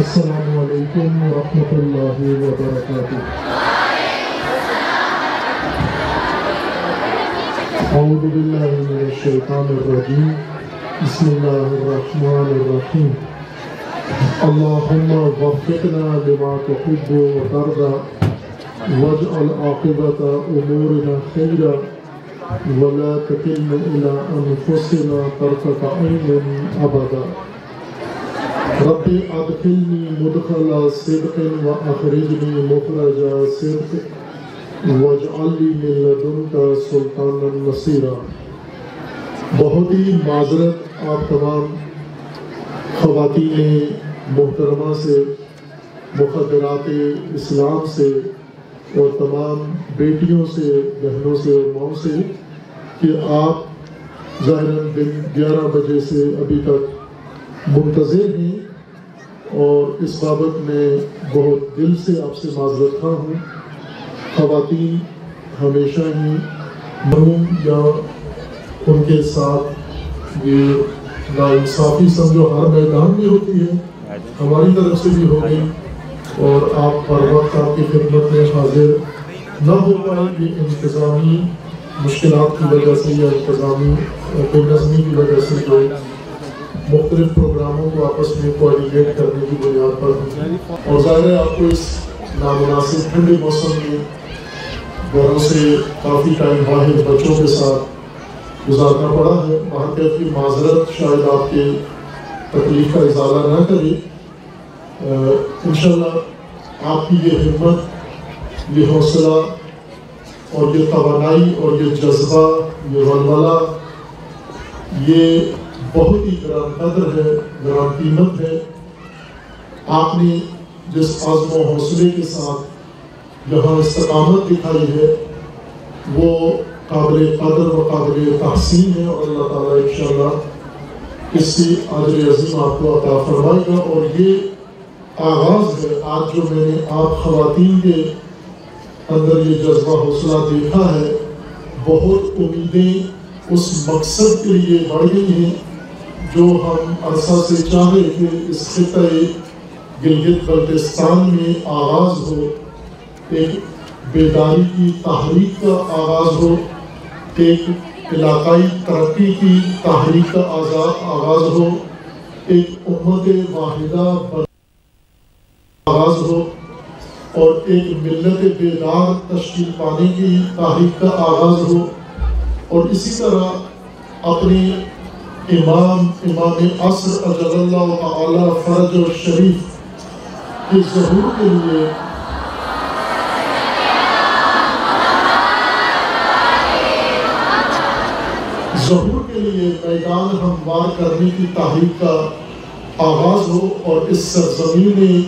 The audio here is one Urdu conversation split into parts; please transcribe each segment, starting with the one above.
السلام علیکم ورحمۃ اللہ وبرکاتہ اعوذ باللہ من الشیطان الرجیم بسم اللہ الرحمن الرحیم اللہم وفقنا لما تحب وترضى. واجعل عاقبت امورنا خیرا ولا تکلنا الى انفسنا طرفت عین ابدا رب ادخلنی مدخل صدق و اخرجنی مخرج صدق واجعلی من لدنک سلطانا نصیرا۔ بہت ہی معذرت آپ تمام خواتین محترمہ سے مخدرات اسلام سے اور تمام بیٹیوں سے، بہنوں سے اور ماؤں سے کہ آپ ظاہراً دن گیارہ بجے سے ابھی تک منتظر ہیں۔ اور اس بابت میں بہت دل سے آپ سے معذرت خواہ ہوں۔ خواتین ہمیشہ ہی مرحوم یا ان کے ساتھ یہ ناانصافی سمجھو ہر میدان میں ہوتی ہے۔ ہماری طرف سے بھی ہوگی۔ اور آپ پر وقت آپ کی خدمت میں حاضر نہ ہو پائے یہ انتظامی مشکلات کی وجہ سے یا انتظامی بے نظمی کی وجہ سے جو مختلف پروگراموں کو آپس میں کوارڈینیٹ کرنے کی بنیاد پر اور ظاہر ہے آپ کو اس نامناسب ٹھنڈے موسم میں گھروں سے کافی ٹائم باہر بچوں کے ساتھ گزارنا پڑا ہے۔ مارکیٹ کی معذرت شاید آپ کے تکلیف کا اضالہ نہ کرے۔ انشاءاللہ آپ کی یہ ہمت یہ حوصلہ اور یہ توانائی اور یہ جذبہ، یہ ولولہ یہ بہت ہی گران قدر ہے گران قیمت ہے۔ آپ نے جس عزم و حوصلے کے ساتھ یہاں استقامت دکھائی ہے، وہ قابل قدر و قابل تحسین ہے اور اللہ تعالیٰ انشاءاللہ اس کی عاجر عظیم آپ کو عطا فرمائے گا۔ اور یہ آغاز ہے، آج جو میں نے آپ خواتین کے اندر یہ جذبہ، حوصلہ دیکھا ہے، بہت امیدیں اس مقصد کے لیے بڑھ گئی ہیں۔ جو ہم عرصہ سے چاہے کہ اس خطۂ گلگت بلتستان میں آغاز ہو، ایک بیداری کی تحریک کا آغاز ہو، ایک علاقائی ترقی کی تحریک کا آزاد آغاز ہو، ایک امت واحدہ آغاز ہو، اور ایک ملت بیدار تشکیل پانے کی تحریک کا آغاز ہو۔ اور اسی طرح اپنی امام امام عصر اجل اللہ تعالی فرج و شریف کے ظہور کے لیے ظہور کے لیے میدان ہموار کرنے کی تحریک کا آغاز ہو اور اس سرزمین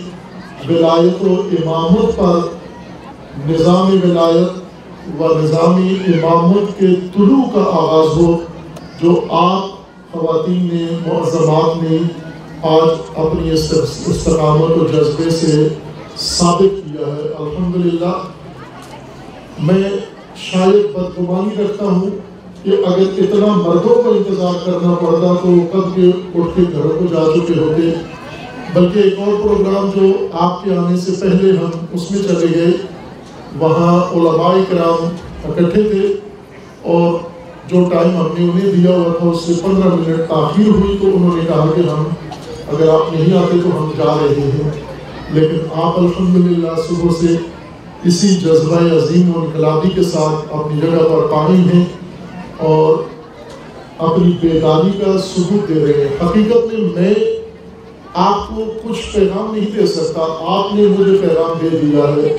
ولایت و امامت پر نظام ولایت و نظام امامت کے طلوع کا آغاز ہو جو آپ خواتین نے معظمات نے آج اپنی استقامت و جذبے سے ثابت کیا ہے۔ الحمدللہ، میں شاید بدگمانی رکھتا ہوں کہ اگر اتنا مردوں کو انتظار کرنا پڑتا تو کب کے اٹھ کے گھروں کو جا چکے ہوتے۔ بلکہ ایک اور پروگرام جو آپ کے آنے سے پہلے ہم اس میں چلے گئے، وہاں علماء کرام اکٹھے تھے اور جو ٹائم ہم نے انہیں دیا ہوا تھا، اس سے پندرہ منٹ تاخیر ہوئی تو انہوں نے کہا کہ ہم اگر آپ نہیں آتے تو ہم جا رہے ہیں۔ لیکن آپ الحمدللہ صبح سے اسی جذبہ عظیم و انقلابی کے ساتھ اپنی جگہ پر قائم ہیں اور اپنی بیداری کا ثبوت دے رہے ہیں۔ حقیقت میں میں آپ کو کچھ پیغام نہیں دے سکتا، آپ نے مجھے پیغام دے دیا ہے۔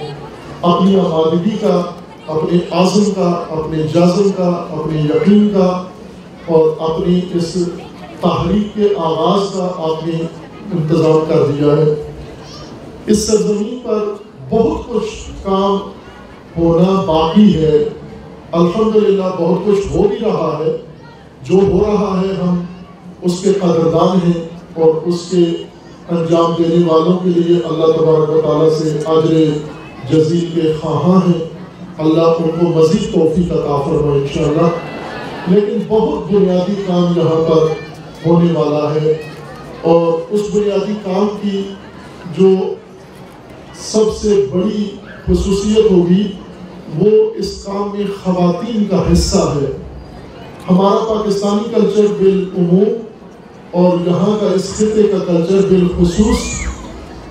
اپنی آمادگی کا اپنے عزم کا، اپنے جزم کا، اپنے یقین کا اور اپنی اس تحریک کے آغاز کا آپ نے انتظام کر دیا ہے۔ اس سرزمین پر بہت کچھ کام ہونا باقی ہے۔ الحمدللہ بہت کچھ ہو بھی رہا ہے۔ جو ہو رہا ہے ہم اس کے قدردان ہیں اور اس کے انجام دینے والوں کے لیے اللہ تبارک و تعالیٰ سے عاجر جزیل کے خواہاں ہیں۔ اللہ ان کو مزید توفیق عطا فرمائے انشاءاللہ۔ لیکن بہت بنیادی کام یہاں پر ہونے والا ہے۔ اور اس بنیادی کام کی جو سب سے بڑی خصوصیت ہوگی، وہ اس کام میں خواتین کا حصہ ہے۔ ہمارا پاکستانی کلچر بالعموم اور یہاں کا اس خطے کا کلچر بالخصوص،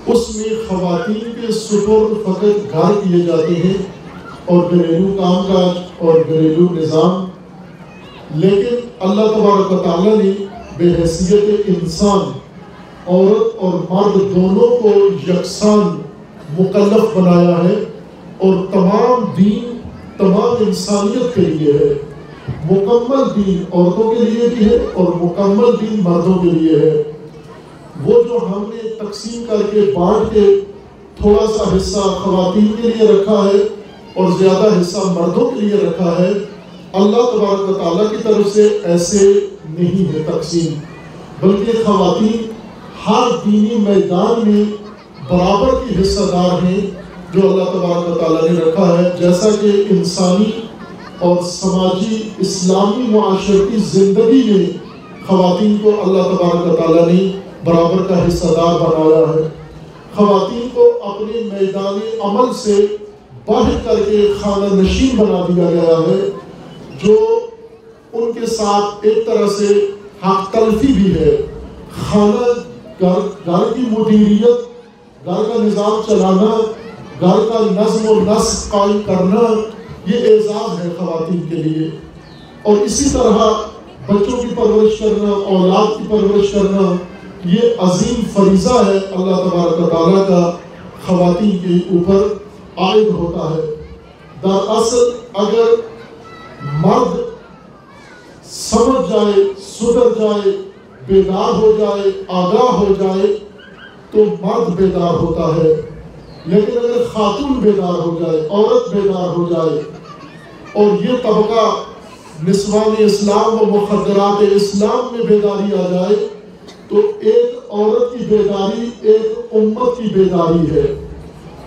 اس میں خواتین کے سپر فقط گھر کیے جاتے ہیں۔ اور گھریلو کام کاج اور گھریلو نظام۔ لیکن اللہ تبارک و تعالیٰ نے بے حیثیت انسان، عورت اور مرد دونوں کو یکساں مکلف بنایا ہے اور تمام دین، تمام انسانیت کے لیے ہے۔ مکمل دین عورتوں کے لیے بھی ہے اور مکمل دین مردوں کے لیے ہے۔ وہ جو ہم نے تقسیم کر کے بانٹ کے تھوڑا سا حصہ خواتین کے لیے رکھا ہے اور زیادہ حصہ مردوں کے لیے رکھا ہے۔ اللہ تبارک و تعالیٰ کی طرف سے ایسے نہیں ہے تقسیم، بلکہ خواتین ہر دینی میدان میں برابر کی حصہ دار ہیں جو اللہ تبارک و تعالیٰ نے رکھا ہے۔ جیسا کہ انسانی اور سماجی اسلامی معاشرتی زندگی میں خواتین کو اللہ تبارک و تعالیٰ نے برابر کا حصہ دار بنایا ہے۔ خواتین کو اپنے میدان عمل سے باہر کر کے خانہ نشین بنا دیا گیا ہے، جو ان کے ساتھ ایک طرح سے حق تلفی بھی ہے۔ خانہ گھر کی مدیریت، گھر کا نظام چلانا، گھر کا نظم و نسق قائم کرنا، یہ اعزاز ہے خواتین کے لیے۔ اور اسی طرح بچوں کی پرورش کرنا، اولاد کی پرورش کرنا، یہ عظیم فریضہ ہے اللہ تبارک تعالیٰ کا، خواتین کے اوپر۔ عائد ہوتا ہے۔ دراصل اگر مرد سمجھ جائے، سدھر جائے، بیدار ہو جائے، آگاہ ہو جائے، تو مرد بیدار ہوتا ہے۔ لیکن اگر خاتون بیدار ہو جائے، عورت بیدار ہو جائے، اور یہ طبقہ نسوان اسلام و مخدرات اسلام میں بیداری آ جائے، تو ایک عورت کی بیداری ایک امت کی بیداری ہے۔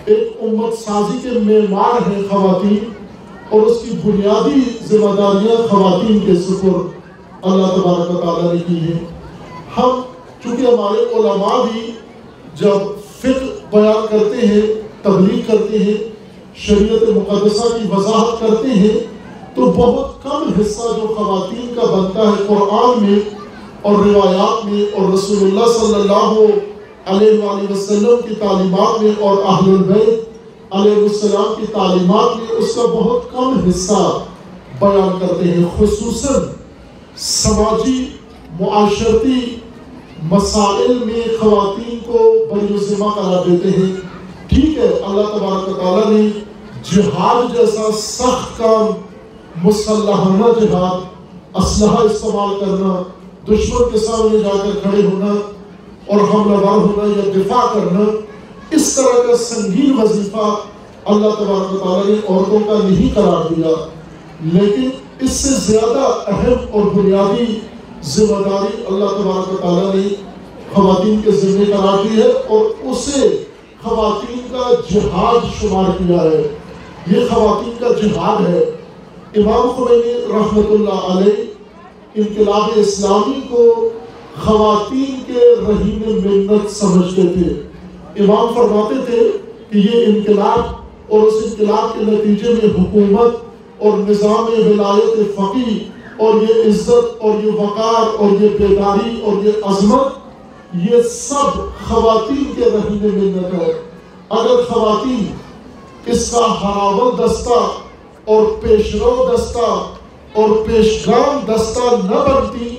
ایک امت سازی کے معمار ہیں خواتین اور اس کی بنیادی ذمہ داریاں خواتین کے سپر اللہ تبارک و تعالیٰ نے کی ہیں۔ ہم چونکہ ہمارے علماء بھی جب فقہ بیان کرتے ہیں، تبلیغ کرتے ہیں، شریعت مقدسہ کی وضاحت کرتے ہیں، تو بہت کم حصہ جو خواتین کا بنتا ہے قرآن میں اور روایات میں اور رسول اللہ صلی اللہ علیہ وآلہ وسلم کی تعلیمات میں اور اہل البیت، علیہ السلام کی تعلیمات میں اس کا بہت کم حصہ بیان کرتے ہیں، خصوصاً سماجی معاشرتی مسائل میں خواتین کو بری ذمہ قرار دیتے ہیں۔ ٹھیک ہے، اللہ تبارک تعالیٰ نے جہاد جیسا سخت کام، مسلحانہ جہاد، اسلحہ استعمال کرنا، دشمن کے سامنے جا کر کھڑے ہونا اور حملہ وار ہونا یا دفاع کرنا، اس طرح کا سنگین وظیفہ اللہ تبارک و تعالیٰ نے عورتوں کا نہیں قرار دیا۔ لیکن اس سے زیادہ اہم اور بنیادی ذمہ داری اللہ تبارک و تعالیٰ نے خواتین کے ذمہ قرار دی ہے اور اسے خواتین کا جہاد شمار کیا ہے۔ یہ خواتین کا جہاد ہے۔ امام خمینی رحمت اللہ علیہ انقلاب اسلامی کو خواتین کے رحیم منت سمجھتے تھے۔ امام فرماتے تھے کہ یہ انقلاب اور اس انقلاب کے نتیجے میں حکومت اور نظام ولایت فقی اور یہ عزت اور یہ وقار اور یہ بیداری اور یہ عظمت، یہ سب خواتین کے رہنے منت ہے۔ اگر خواتین اس کا ہراول دستہ اور پیشرو دستہ اور پیشگام دستہ نہ بنتی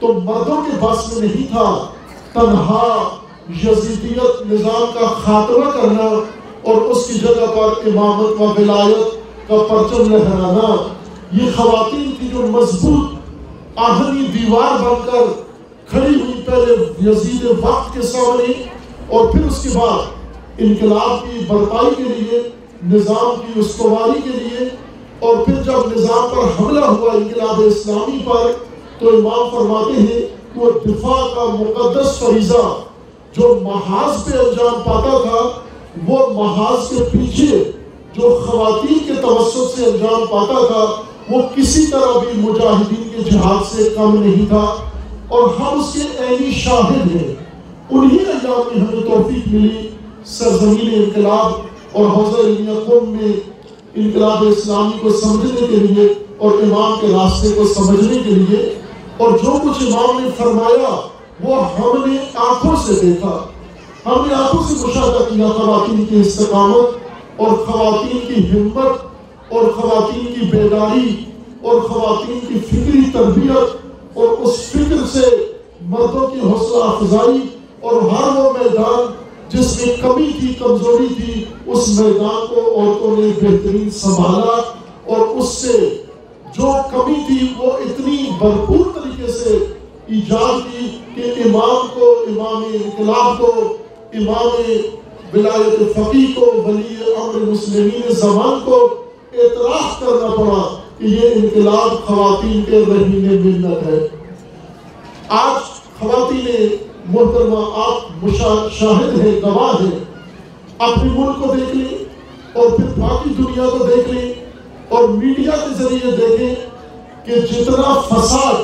تو مردوں کے بس میں نہیں تھا، تنہا، یزیدیت نظام کا خاتمہ کرنا اور اس کی جگہ پر امامت و ولایت کا پرچم لہرانا۔ یہ خواتین کی جو مضبوط آہنی دیوار بن کر کھڑی ہوئی پہلے یزید وقت کے سامنے اور پھر اس کے بعد انقلاب کی برپائی کے لیے، نظام کی استواری کے لیے اور پھر جب نظام پر حملہ ہوا انقلاب اسلامی پر تو امام فرماتے ہیں وہ دفاع کا مقدس فریضہ جو محاذ پہ انجام پاتا تھا، وہ محاذ کے پیچھے جو خواتین کے توسط سے انجام پاتا تھا، وہ کسی طرح بھی مجاہدین کے جہاد سے کم نہیں تھا۔ اور ہم اس کے عینی شاہد ہیں۔ انہی ایام میں ہمیں توفیق ملی سرزمین انقلاب اور حوضہ علمیہ قوم میں انقلاب اسلامی کو سمجھنے کے لیے اور امام کے راستے کو سمجھنے کے لیے۔ اور جو کچھ امام نے فرمایا وہ ہم نے آنکھوں سے دیکھا۔ ہم نے آنکھوں سے مشاہدہ کیا خواتین کی استقامت اور خواتین کی ہمت اور خواتین کی بیداری اور خواتین کی فکری تربیت اور اس فکر سے مردوں کی حوصلہ افزائی اور ہر وہ میدان جس میں کمی تھی، کمزوری تھی، اس میدان کو عورتوں نے بہترین سنبھالا اور اس سے جو کمی تھی، وہ اتنی بھرپور طریقے سے ایجاد کی کہ امام کو، امام انقلاب کو، امام ولایت فقی کو، ولی امر مسلمین زمان کو اعتراف کرنا پڑا کہ یہ انقلاب خواتین کے رہین منت ہے۔ آج خواتین محترمہ، آپ شاہد ہیں، گواہ ہیں۔ اپنی ملک کو دیکھ لیں اور پھر باقی دنیا کو دیکھ لیں۔ اور میڈیا کے ذریعے دیکھیں کہ جتنا فساد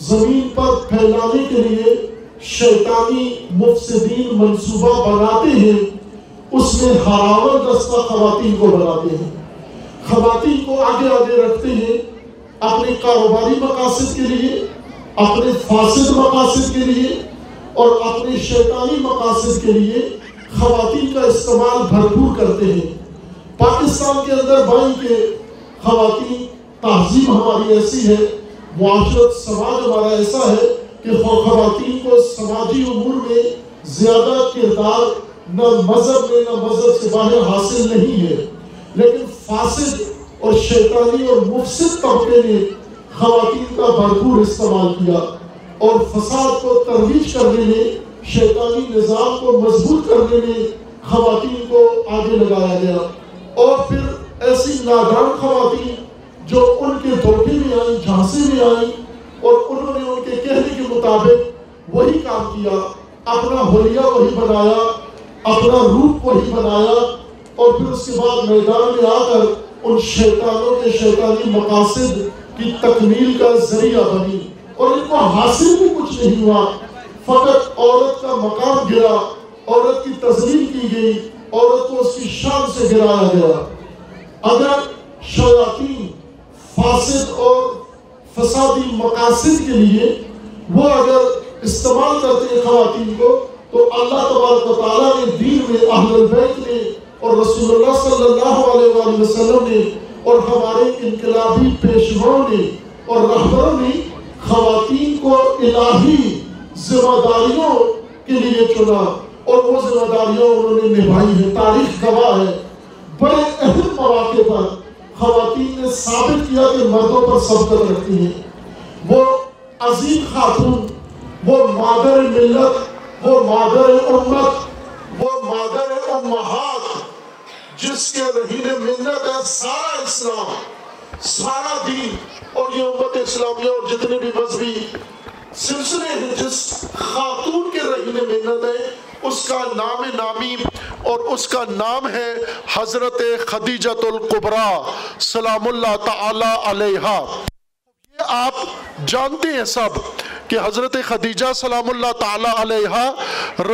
زمین پر پھیلانے کے لیے شیطانی مفسدین منصوبہ بناتے ہیں، اس میں ہراور دستہ خواتین کو بناتے ہیں۔ خواتین کو آگے آگے رکھتے ہیں اپنے کاروباری مقاصد کے لیے، اپنے فاسد مقاصد کے لیے اور اپنے شیطانی مقاصد کے لیے خواتین کا استعمال بھرپور کرتے ہیں۔ پاکستان کے اندر بائیں کے خواتین تہذیب ہماری ایسی ہے معاشرت، سماج ہمارا ایسا ہے کہ خواتین کو سماجی امور میں زیادہ کردار نہ مذہب میں، نہ مذہب سے باہر حاصل نہیں ہے۔ لیکن فاسد اور شیطانی اور مفسد طبقے نے خواتین کا بھرپور استعمال کیا اور فساد کو ترویج کرنے میں، شیطانی نظام کو مضبوط کرنے میں خواتین کو آگے لگایا گیا۔ اور پھر ایسی نادان خواتین جو ان کے دھوکے میں آئیں، جھانسے میں آئیں اور انہوں نے ان کے کہنے کے مطابق وہی کام کیا، اپنا حلیہ وہی بنایا، اپنا روپ وہی بنایا اور پھر اس کے بعد میدان میں آ کر ان شیطانوں کے شیطانی مقاصد کی تکمیل کا ذریعہ بنی اور ان کو حاصل بھی کچھ نہیں ہوا۔ فقط عورت کا مقام گرا، عورت کی تزلیل کی گئی عورت کو اس کی شان سے گرایا گیا۔ اگر شیاطین فاسد اور فسادی مقاصد کے لیے وہ اگر استعمال کرتے ہیں خواتین کو تو اللہ تبارک و تعالیٰ نے دین میں اہل البیت نے اور رسول اللہ صلی اللہ علیہ وآلہ وسلم نے اور ہمارے انقلابی پیشواؤں نے اور رہبروں نے خواتین کو الہی ذمہ داریوں کے لیے چنا اور وہ ذمہ داریوں انہوں نے نبھائی ہیں تاریخ گواہ ہے بڑے اہم مواقع پر خواتین نے ثابت کیا کہ مردوں پر سبقت رکھتی ہیں۔ وہ عظیم خاتون، وہ مادر ملت، وہ مادر امت، وہ مادر امہات، جس کے رہین ملت ہے سارا اسلام، سارا دین اور یہ امت اسلامیہ اور جتنے بھی مذہبی سلسلے ہیں، جس خاتون کے رہین ملت ہے اس کا نام نامی اور اس کا نام ہے حضرت خدیجت القبرا سلام اللہ تعالی علیہ یہ آپ جانتے ہیں سب کہ حضرت خدیجہ سلام اللہ تعالی علیہ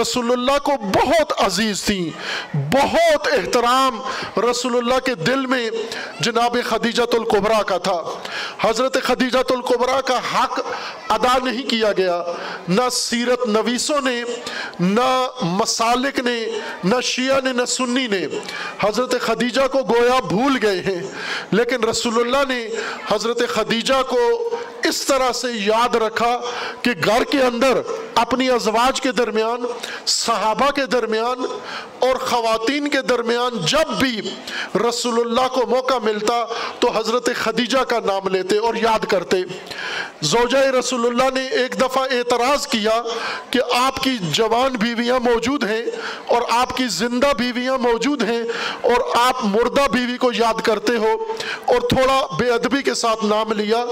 رسول اللہ کو بہت عزیز تھیں، بہت احترام رسول اللہ کے دل میں جناب خدیجت القبرہ کا تھا۔ حضرت خدیجت القبرہ کا حق ادا نہیں کیا گیا۔ نہ سیرت نویسوں نے، نہ مسالک نے، نہ شیعہ نے، نہ سنی نے۔ حضرت خدیجہ کو گویا بھول گئے ہیں۔ لیکن رسول اللہ نے حضرت خدیجہ کو اس طرح سے یاد رکھا کہ گھر کے اندر اپنی ازواج کے درمیان، صحابہ کے درمیان اور خواتین کے درمیان جب بھی رسول اللہ کو موقع ملتا تو حضرت خدیجہ کا نام لیتے اور یاد کرتے۔ زوجہ رسول اللہ نے ایک دفعہ اعتراض کیا کہ آپ کی جوان بیویاں موجود ہیں اور آپ کی زندہ بیویاں موجود ہیں اور آپ مردہ بیوی کو یاد کرتے ہو اور تھوڑا بے ادبی کے ساتھ نام لیا۔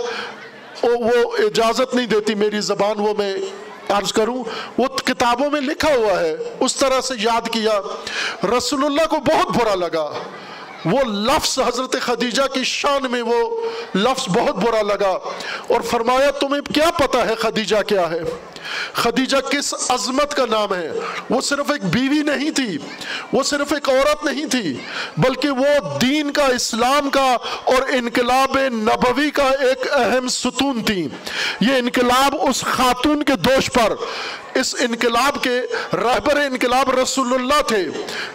وہ اجازت نہیں دیتی میری زبان، وہ میں عرض کروں، وہ کتابوں میں لکھا ہوا ہے۔ اس طرح سے یاد کیا۔ رسول اللہ کو بہت برا لگا۔ وہ لفظ حضرت خدیجہ کی شان میں وہ لفظ بہت برا لگا۔ اور فرمایا، تمہیں کیا پتا ہے خدیجہ کیا ہے؟ خدیجہ کس عظمت کا نام ہے؟ وہ صرف ایک بیوی نہیں تھی، وہ صرف ایک عورت نہیں تھی، بلکہ وہ دین کا، اسلام کا اور انقلاب نبوی کا ایک اہم ستون تھی۔ یہ انقلاب اس خاتون کے دوش پر، اس انقلاب کے رہبر انقلاب رسول اللہ تھے،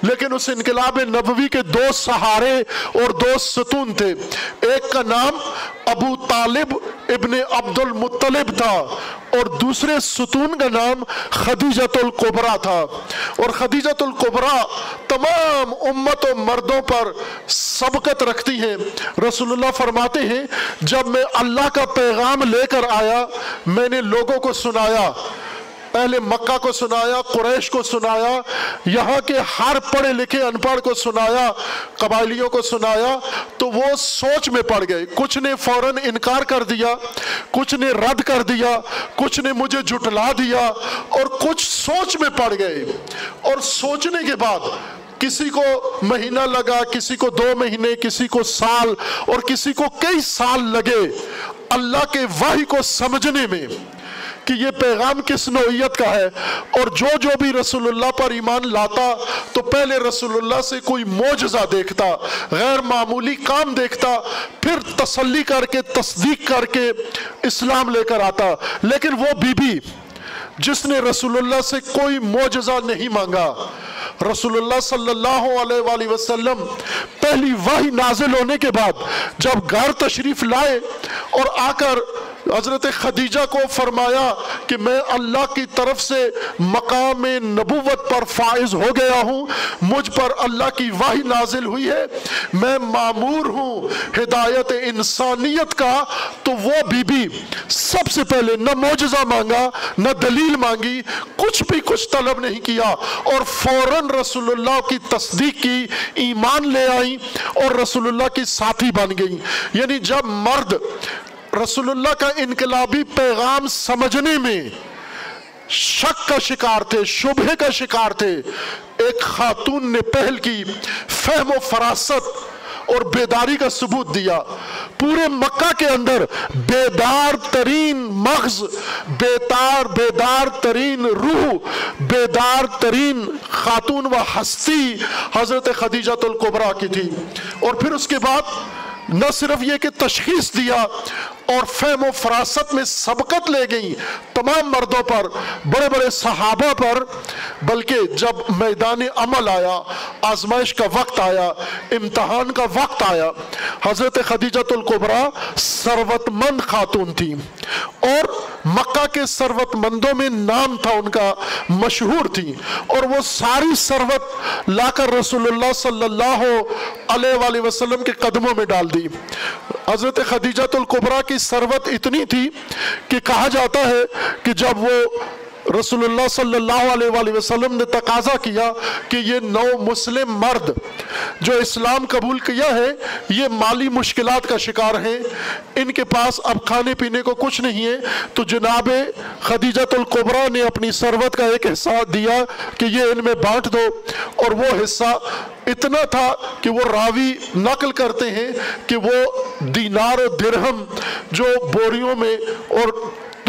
لیکن اس انقلاب نبوی کے دو سہارے اور دو ستون تھے۔ ایک کا نام ابو طالب ابن عبد المطلب تھا اور دوسرے ستون کا نام خدیجت القبرا تھا۔ اور خدیجت القبرا تمام امت و مردوں پر سبقت رکھتی ہیں۔ رسول اللہ فرماتے ہیں، جب میں اللہ کا پیغام لے کر آیا، میں نے لوگوں کو سنایا۔ اہل مکہ کو سنایا، قریش کو سنایا، یہاں کے ہر پڑھے لکھے ان پڑھ کو سنایا، قبائلیوں کو سنایا، تو وہ سوچ میں پڑ گئے۔ کچھ نے فوراً انکار کر دیا، کچھ نے رد کر دیا، کچھ نے مجھے جھٹلا دیا اور کچھ سوچ میں پڑ گئے۔ اور سوچنے کے بعد کسی کو مہینہ لگا، کسی کو دو مہینے، کسی کو سال اور کسی کو کئی سال لگے۔ اللہ کے واحی کو سمجھنے میں کہ یہ پیغام کس نوعیت کا ہے؟ اور جو جو بھی رسول اللہ پر ایمان لاتا، تو پہلے رسول اللہ سے کوئی موجزہ دیکھتا، غیر معمولی کام دیکھتا، پھر تسلی کر کے، تصدیق کر کے اسلام لے کر آتا۔ لیکن وہ بی بی جس نے رسول اللہ سے کوئی موجزہ نہیں مانگا، رسول اللہ صلی اللہ علیہ وآلہ وسلم پہلی وحی نازل ہونے کے بعد، جب گھر تشریف لائے اور آ کر حضرت خدیجہ کو فرمایا کہ میں اللہ کی طرف سے مقام نبوت پر فائز ہو گیا ہوں، مجھ پر اللہ کی واحد نازل ہوئی ہے، میں معمور ہوں ہدایت انسانیت کا، تو وہ بی بی سب سے پہلے نہ موجزہ مانگا، نہ دلیل مانگی، کچھ بھی کچھ طلب نہیں کیا اور فوراً رسول اللہ کی تصدیق کی ایمان لے آئی اور رسول اللہ کی ساتھی بن گئی یعنی جب مرد رسول اللہ کا انقلابی پیغام سمجھنے میں شک کا شکار تھے، شبہ کا شکار تھے۔ ایک خاتون نے پہل کی، فہم و فراست اور بیداری کا ثبوت دیا۔ پورے مکہ کے اندر بیدار ترین مغز، بیدار بیدار ترین روح، بیدار ترین خاتون و ہستی حضرت خدیجہ القبرہ کی تھی۔ اور پھر اس کے بعد نہ صرف یہ کہ تشخیص دیا اور فہم و فراست میں سبقت لے گئی تمام مردوں پر، بڑے بڑے صحابہ پر، بلکہ جب میدان عمل آیا، آزمائش کا وقت آیا، امتحان کا وقت آیا، حضرت خدیجت القبرہ سروت مند خاتون تھی اور مکہ کے سروت مندوں میں نام تھا ان کا، مشہور تھی اور وہ ساری سروت لا کر رسول اللہ صلی اللہ علیہ وآلہ وسلم کے قدموں میں ڈال دی۔ حضرت خدیجت القبرہ کی سروت اتنی تھی کہ کہا جاتا ہے کہ جب وہ رسول اللہ صلی اللہ علیہ وآلہ وسلم نے تقاضا کیا کہ یہ نو مسلم مرد جو اسلام قبول کیا ہے، یہ مالی مشکلات کا شکار ہیں۔ ان کے پاس اب کھانے پینے کو کچھ نہیں ہے۔ تو جناب خدیجت القبرہ نے اپنی سروت کا ایک حصہ دیا کہ یہ ان میں بانٹ دو۔ اور وہ حصہ اتنا تھا کہ وہ راوی نقل کرتے ہیں کہ وہ دینار و درہم جو بوریوں میں اور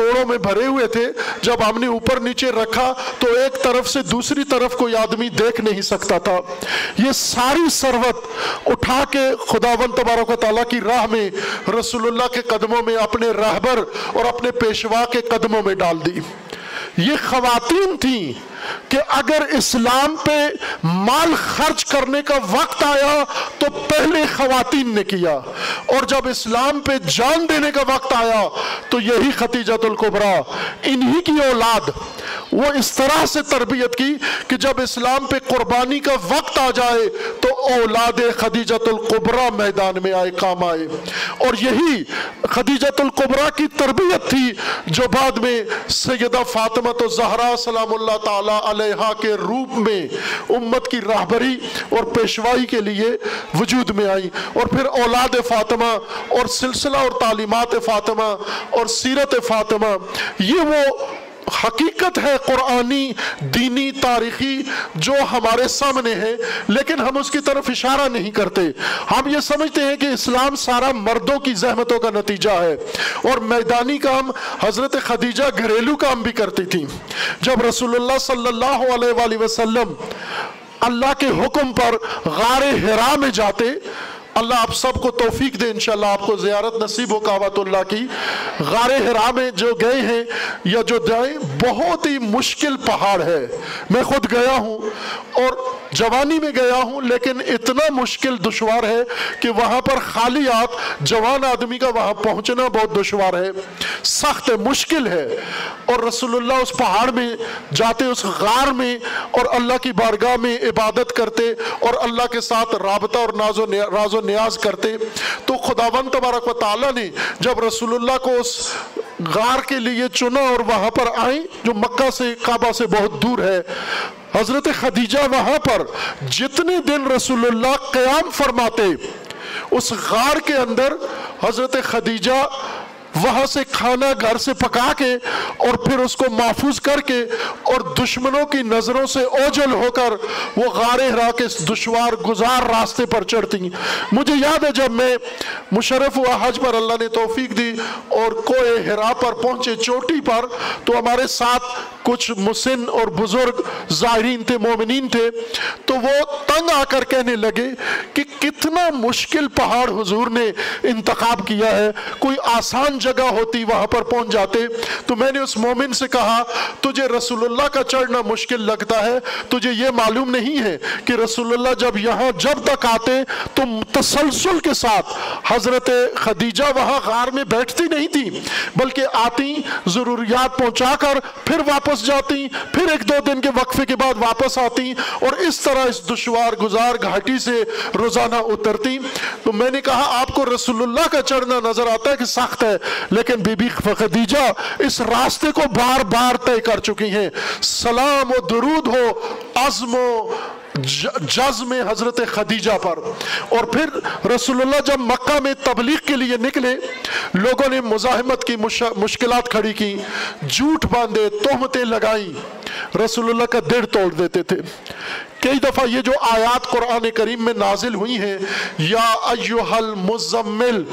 توڑوں میں بھرے ہوئے تھے۔ جب ہم نے اوپر نیچے رکھا تو ایک طرف سے دوسری طرف کوئی آدمی دیکھ نہیں سکتا تھا۔ یہ ساری سروت اٹھا کے خداون تبارک و تعالیٰ کی راہ میں رسول اللہ کے قدموں میں اپنے رہبر اور اپنے پیشوا کے قدموں میں ڈال دی۔ یہ خواتین تھیں۔ کہ اگر اسلام پہ مال خرچ کرنے کا وقت آیا تو پہلے خواتین نے کیا، اور جب اسلام پہ جان دینے کا وقت آیا تو یہی خطیجت القبرہ انہی کی اولاد، وہ اس طرح سے تربیت کی کہ جب اسلام پہ قربانی کا وقت آ جائے تو اولاد خدیجت القبرہ میدان میں آئے، کام آئے۔ اور یہی خدیجت القبرہ کی تربیت تھی جو بعد میں سیدہ فاطمہ زہرا سلام اللہ تعالی علیہ کے روپ میں امت کی راہبری اور پیشوائی کے لیے وجود میں آئی اور پھر اولاد فاطمہ اور سلسلہ اور تعلیمات فاطمہ اور سیرت فاطمہ، یہ وہ حقیقت ہے قرآنی، دینی، تاریخی، جو ہمارے سامنے ہے، لیکن ہم اس کی طرف اشارہ نہیں کرتے۔ ہم یہ سمجھتے ہیں کہ اسلام سارا مردوں کی زحمتوں کا نتیجہ ہے۔ اور میدانی کام حضرت خدیجہ گھریلو کام بھی کرتی تھی۔ جب رسول اللہ صلی اللہ علیہ وآلہ وسلم اللہ کے حکم پر غار حرا میں جاتے اللہ آپ سب کو توفیق دے، انشاءاللہ آپ کو زیارت نصیب ہو کعبۃ اللہ کی۔ غار حرا میں جو گئے ہیں یا جو جائیں، بہت ہی مشکل پہاڑ ہے۔ میں خود گیا ہوں اور جوانی میں گیا ہوں، لیکن اتنا مشکل دشوار ہے کہ وہاں پر خالی آپ، جوان آدمی کا وہاں پہنچنا بہت دشوار ہے۔ سخت ہے، مشکل ہے۔ اور رسول اللہ اس پہاڑ میں جاتے، اس غار میں، اور اللہ کی بارگاہ میں عبادت کرتے، اور اللہ کے ساتھ رابطہ اور ناز و راز و نیاز کرتے۔ تو خداون تبارک و تعالیٰ نے جب رسول اللہ کو اس غار کے لیے چنا اور وہاں پر آئیں، جو مکہ سے کعبہ سے بہت دور ہے حضرت خدیجہ وہاں پر جتنے دن رسول اللہ قیام فرماتے، اس غار کے اندر حضرت خدیجہ وہاں سے کھانا گھر سے پکا کے اور پھر اس کو محفوظ کر کے اور دشمنوں کی نظروں سے اوجل ہو کر وہ غار ہرا کے دشوار گزار راستے پر چڑھتی مجھے یاد ہے جب میں مشرف ہوا حج پر اللہ نے توفیق دی اور کوئے ہرا پر پہنچے چوٹی پر، تو ہمارے ساتھ کچھ مسن اور بزرگ ظاہرین تھے، مومنین تھے۔ تو وہ تنگ آ کر کہنے لگے کہ کتنا مشکل پہاڑ حضور نے انتخاب کیا ہے۔ کوئی آسان جگہ ہوتی وہاں پر پہنچ جاتے۔ تو میں نے اس مومن سے کہا، تجھے رسول اللہ کا چڑھنا مشکل لگتا ہے۔ تجھے یہ معلوم نہیں ہے کہ رسول اللہ جب یہاں جب تک آتے، تو تسلسل کے ساتھ حضرت خدیجہ وہاں غار میں بیٹھتی نہیں تھی، بلکہ آتی، ضروریات پہنچا کر پھر واپس جاتی، پھر ایک دو دن کے وقفے کے بعد واپس آتی اور اس طرح اس دشوار گزار گھاٹی سے روزانہ اترتی۔ تو میں نے کہا، آپ کو رسول اللہ کا چڑھنا نظر آتا ہے کہ سخت ہے۔ لیکن بی بی خدیجہ اس راستے کو بار بار طے کر چکی ہیں۔ سلام و درود ہو، عزم و جزم حضرت خدیجہ پر۔ اور پھر رسول اللہ جب مکہ میں تبلیغ کے لیے نکلے، لوگوں نے مزاحمت کی مشکلات کھڑی کی، جھوٹ باندھے، تہمتیں لگائی۔ رسول اللہ کا دل توڑ دیتے تھے۔ کئی دفعہ یہ جو آیات قرآن کریم میں نازل ہوئی ہیں، یا ایوہ المزمل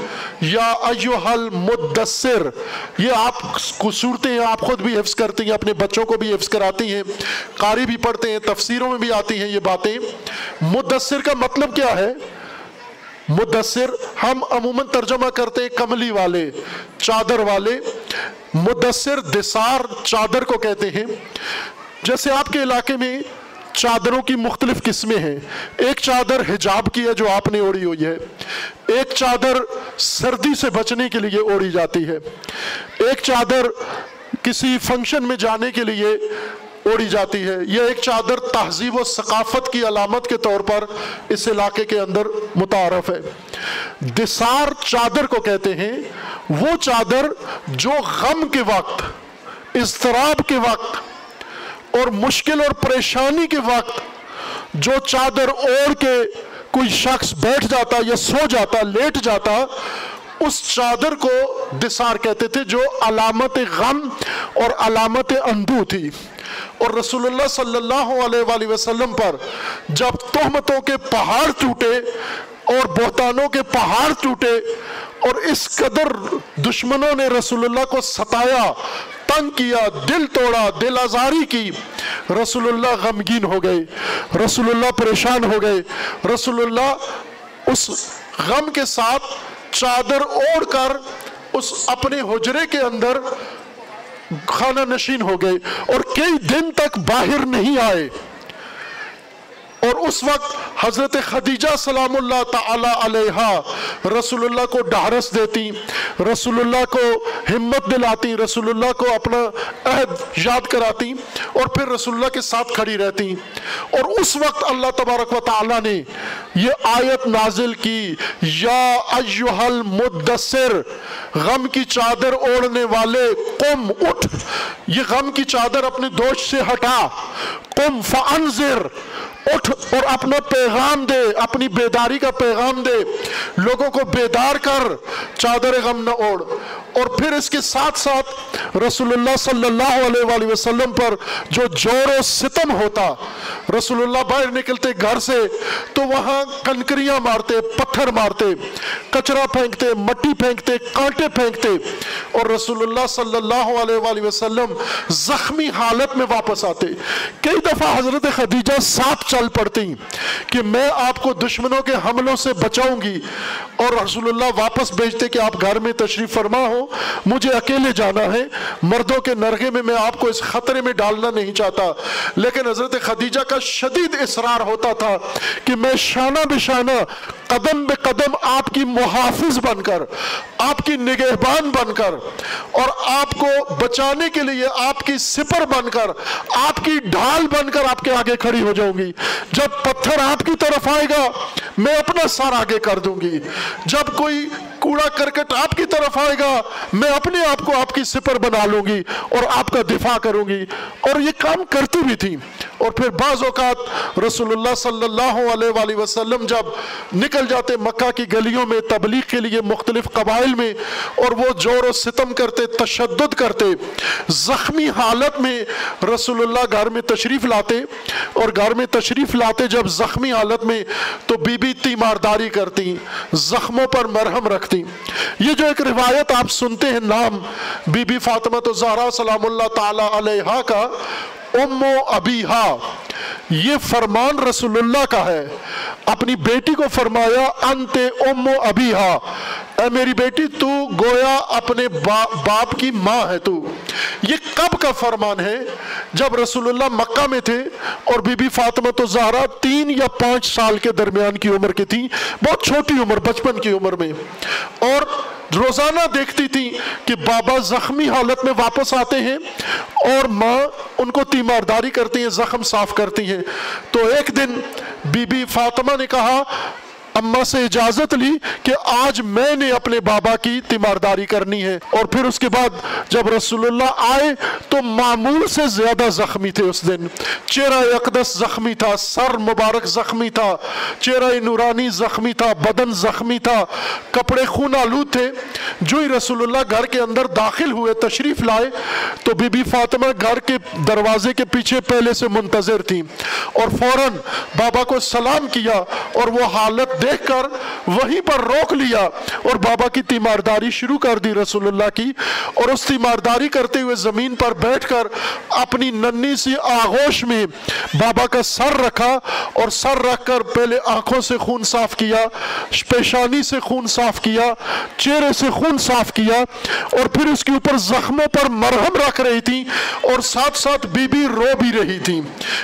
یا ایوہ المدسر یہ آپ صورتیں ہیں آپ خود بھی حفظ کرتی ہیں، اپنے بچوں کو بھی حفظ کراتی ہیں، قاری بھی پڑھتے ہیں، تفسیروں میں بھی آتی ہیں، یہ باتیں۔ مدسر کا مطلب کیا ہے؟ مدثر، ہم عموماً ترجمہ کرتے ہیں کملی والے، چادر والے۔ مدثر دسار چادر کو کہتے ہیں۔ جیسے آپ کے علاقے میں چادروں کی مختلف قسمیں ہیں۔ ایک چادر حجاب کی ہے جو آپ نے اوڑی ہوئی ہے۔ ایک چادر سردی سے بچنے کے لیے اوڑی جاتی ہے۔ ایک چادر کسی فنکشن میں جانے کے لیے اوڑی جاتی ہے۔ یہ ایک چادر تہذیب و ثقافت کی علامت کے طور پر اس علاقے کے اندر متعارف ہے۔ دسار چادر کو کہتے ہیں۔ وہ چادر جو غم کے وقت، اضطراب کے وقت اور مشکل اور پریشانی کے وقت جو چادر اوڑھ کے کوئی شخص بیٹھ جاتا یا سو جاتا، لیٹ جاتا، اس چادر کو دسار کہتے تھے جو علامت غم اور علامت اندو تھی۔ اور رسول اللہ صلی اللہ علیہ وآلہ وسلم پر جب تہمتوں کے پہاڑ ٹوٹے اور بہتانوں کے پہاڑ ٹوٹے اور اس قدر دشمنوں نے رسول اللہ کو ستایا، تنگ کیا، دل توڑا، دل آزاری کی، رسول اللہ غمگین ہو گئے، رسول اللہ پریشان ہو گئے، رسول اللہ اس غم کے ساتھ چادر اوڑھ کر اس اپنے حجرے کے اندر خانہ نشین ہو گئے اور کئی دن تک باہر نہیں آئے۔ اس وقت حضرت خدیجہ سلام اللہ تعالی علیہ رسول اللہ کو ڈھارس دیتی، رسول اللہ کو ہمت دلاتی، رسول اللہ کو اپنا عہد یاد کراتی اور پھر رسول اللہ کے ساتھ کھڑی رہتی۔ اور اس وقت اللہ تبارک و تعالی نے یہ آیت نازل کی، یا ایوہ المدسر غم کی چادر اوڑنے والے، قم اٹھ۔ یہ غم کی چادر اپنے دوست سے ہٹا۔ قم فانذر۔ اٹھ اور اپنا پیغام دے، اپنی بیداری کا پیغام دے۔ لوگوں کو بیدار کر، چادر غم نہ اوڑ اور پھر اس کے ساتھ ساتھ رسول اللہ صلی اللہ علیہ وآلہ وسلم پر جو جور و ستم ہوتا، رسول اللہ باہر نکلتے گھر سے تو وہاں کنکریاں مارتے، پتھر مارتے، کچرا پھینکتے، مٹی پھینکتے، کانٹے پھینکتے اور رسول اللہ صلی اللہ علیہ وآلہ وسلم زخمی حالت میں واپس آتے۔ کئی دفعہ حضرت خدیجہ ساتھ چل پڑتی کہ میں آپ کو دشمنوں کے حملوں سے بچاؤں گی اور رسول اللہ واپس بھیجتے کہ آپ گھر میں تشریف فرما ہو۔ مجھے اکیلے جانا ہے، مردوں کے نرغے میں میں آپ کو اس خطرے میں ڈالنا نہیں چاہتا۔ لیکن حضرت خدیجہ کا شدید اصرار ہوتا تھا کہ میں شانہ بشانہ قدم بے قدم آپ کی محافظ بن کر، آپ کی نگہبان بن کر، اور آپ کو بچانے کے لیے آپ کی سپر بن کر، آپ کی ڈھال بن کر آپ کے آگے کھڑی ہو جاؤں گی۔ جب پتھر آپ کی طرف آئے گا، میں اپنا سار آگے کر دوں گی۔ جب کوئی کوڑا کرکٹ آپ کی طرف آئے گا، میں اپنے آپ کو آپ کی سپر بنا لوں گی اور آپ کا دفاع کروں گی۔ اور یہ کام کرتی بھی تھی۔ اور پھر بعض اوقات رسول اللہ صلی اللہ علیہ وآلہ وسلم جب نکل جاتے مکہ کی گلیوں میں تبلیغ کے لیے مختلف قبائل میں اور وہ جور و ستم کرتے، تشدد کرتے، زخمی حالت میں رسول اللہ گھر میں تشریف لاتے اور گھر میں تشریف لاتے جب زخمی حالت میں تو بی بی تیمارداری کرتی، زخموں پر مرہم رکھتی۔ یہ جو ایک روایت آپ سنتے ہیں، نام بی بی فاطمہ تو زہرا سلام اللہ تعالی علیہ کا ام و ابیہا۔ یہ فرمان رسول اللہ کا ہے۔ اپنی بیٹی کو فرمایا، انت ام ابیہا۔ اے میری بیٹی، تو گویا اپنے باپ کی ماں ہے تو۔ یہ کب کا فرمان ہے؟ جب رسول اللہ مکہ میں تھے اور بی بی فاطمہ تو زہرا تین یا پانچ سال کے درمیان کی عمر کی تھی بہت چھوٹی عمر، بچپن کی عمر میں۔ اور روزانہ دیکھتی تھی کہ بابا زخمی حالت میں واپس آتے ہیں اور ماں ان کو تیمارداری کرتی ہیں زخم صاف کرتی ہیں۔ تو ایک دن بی بی فاطمہ نے کہا اماں سے اجازت لی کہ آج میں نے اپنے بابا کی تیمارداری کرنی ہے اور پھر اس کے بعد جب رسول اللہ آئے تو معمول سے زیادہ زخمی تھے اس دن۔ چہرہ اقدس زخمی تھا، سر مبارک زخمی تھا، چہرہ نورانی زخمی تھا، بدن زخمی تھا، کپڑے خون آلود تھے۔ جو ہی رسول اللہ گھر کے اندر داخل ہوئے، تشریف لائے، تو بی بی فاطمہ گھر کے دروازے کے پیچھے پہلے سے منتظر تھی اور فوراً بابا کو سلام کیا اور وہ حالت دیکھ کر وہیں پر روک لیا اور بابا کی تیمارداری شروع کر دی رسول اللہ کی اور اس تیمارداری کرتے ہوئے زمین پر بیٹھ کر اپنی ننی سی آغوش میں بابا کا سر رکھا اور سر رکھ کر پہلے آنکھوں سے خون صاف کیا، پیشانی سے خون صاف کیا، چہرے سے خون صاف کیا اور پھر اس کے اوپر زخموں پر مرہم رکھ رہی تھی اور ساتھ ساتھ بی بی رو بھی رہی تھی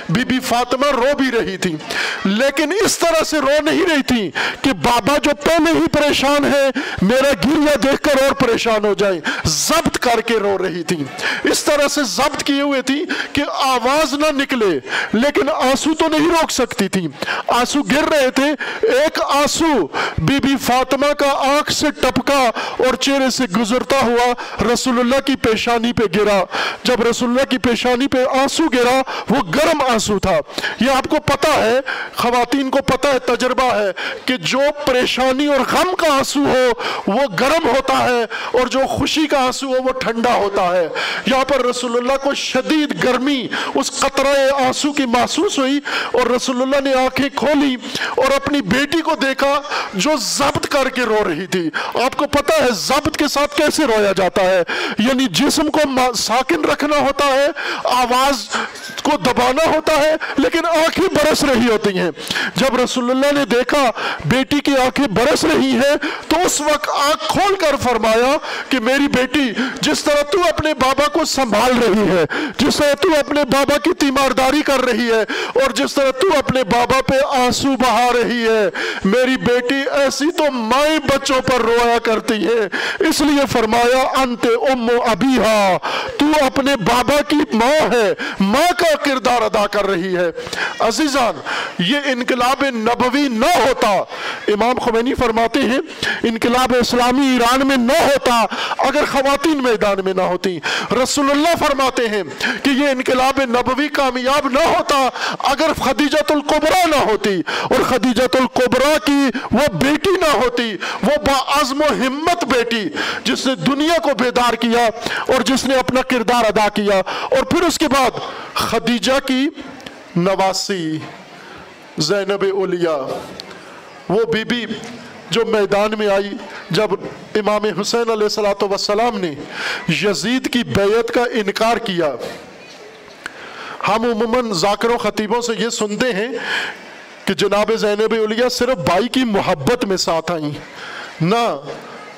بی بی فاطمہ رو بھی رہی تھی لیکن اس طرح سے رو نہیں رہی تھی کہ بابا جو پہلے ہی پریشان ہے، میرا گریا دیکھ کر اور پریشان ہو جائیں ضبط کر کے رو رہی تھی۔ اس طرح سے ضبط کیے ہوئے تھی کہ آواز نہ نکلے، لیکن آنسو تو نہیں روک سکتی تھی۔ آنسو گر رہے تھے۔ ایک آنسو بی بی فاطمہ کا آنکھ سے ٹپکا اور چہرے سے گزرتا ہوا رسول اللہ کی پیشانی پہ گرا۔ جب رسول اللہ کی پیشانی پہ آنسو گرا، وہ گرم آنسو تھا۔ یہ آپ کو پتا ہے، خواتین کو پتا ہے، تجربہ ہے کہ جو پریشانی اور غم کا آنسو ہو، وہ گرم ہوتا ہے اور جو خوشی کا آنسو ہو، وہ ٹھنڈا ہوتا ہے۔ یہاں پر رسول اللہ کو شدید گرمی، اس قطرہ آنسو کی محسوس ہوئی اور رسول اللہ نے آنکھیں کھولی اور اپنی بیٹی کو دیکھا جو ضبط کر کے رو رہی تھی۔ آپ کو پتا ہے ضبط کے ساتھ کیسے رویا جاتا ہے؟ یعنی جسم کو ساکن رکھنا ہوتا ہے، آواز کو دبانا ہوتا ہے، لیکن آنکھیں برس رہی ہوتی ہیں۔ جب رسول اللہ نے دیکھا بیٹی کی آنکھیں برس رہی ہیں، تو اس وقت آنکھ کھول کر فرمایا کہ میری بیٹی، جس طرح تو اپنے بابا کو سنبھال رہی ہے، جس طرح تو اپنے بابا کی تیمارداری کر رہی ہے، اور جس طرح تو اپنے بابا پہ آنسو بہا رہی ہے۔ میری بیٹی ایسی تو مائیں بچوں پر رویا کرتی ہے۔ اس لیے فرمایا، انت ام ابیہا، تو اپنے بابا کی ماں ہے، ماں کا کردار ادا کر رہی ہے۔ عزیزان، یہ انقلاب نبوی نہ ہوتا۔ امام خمینی فرماتے ہیں، انقلاب اسلامی ایران میں نہ ہوتا اگر خواتین میدان میں نہ ہوتی۔ رسول اللہ فرماتے ہیں کہ یہ انقلاب نبوی کامیاب نہ ہوتا اگر خدیجت القبرہ نہ ہوتی۔ اور خدیجت القبرہ کی وہ بیٹی نہ ہوتی، وہ باعظم و ہمت بیٹی جس نے دنیا کو بیدار کیا اور جس نے اپنا کردار ادا کیا۔ اور پھر اس کے بعد خدیجہ کی نواسی زینب اولیاء۔ وہ بی بی جو میدان میں آئی، جب امام حسین علیہ السلاۃ وسلام نے یزید کی بیعت کا انکار کیا۔ ہم عموماً ذاکر و خطیبوں سے یہ سنتے ہیں کہ جناب زینب علیہ صرف بائی کی محبت میں ساتھ آئیں۔ نہ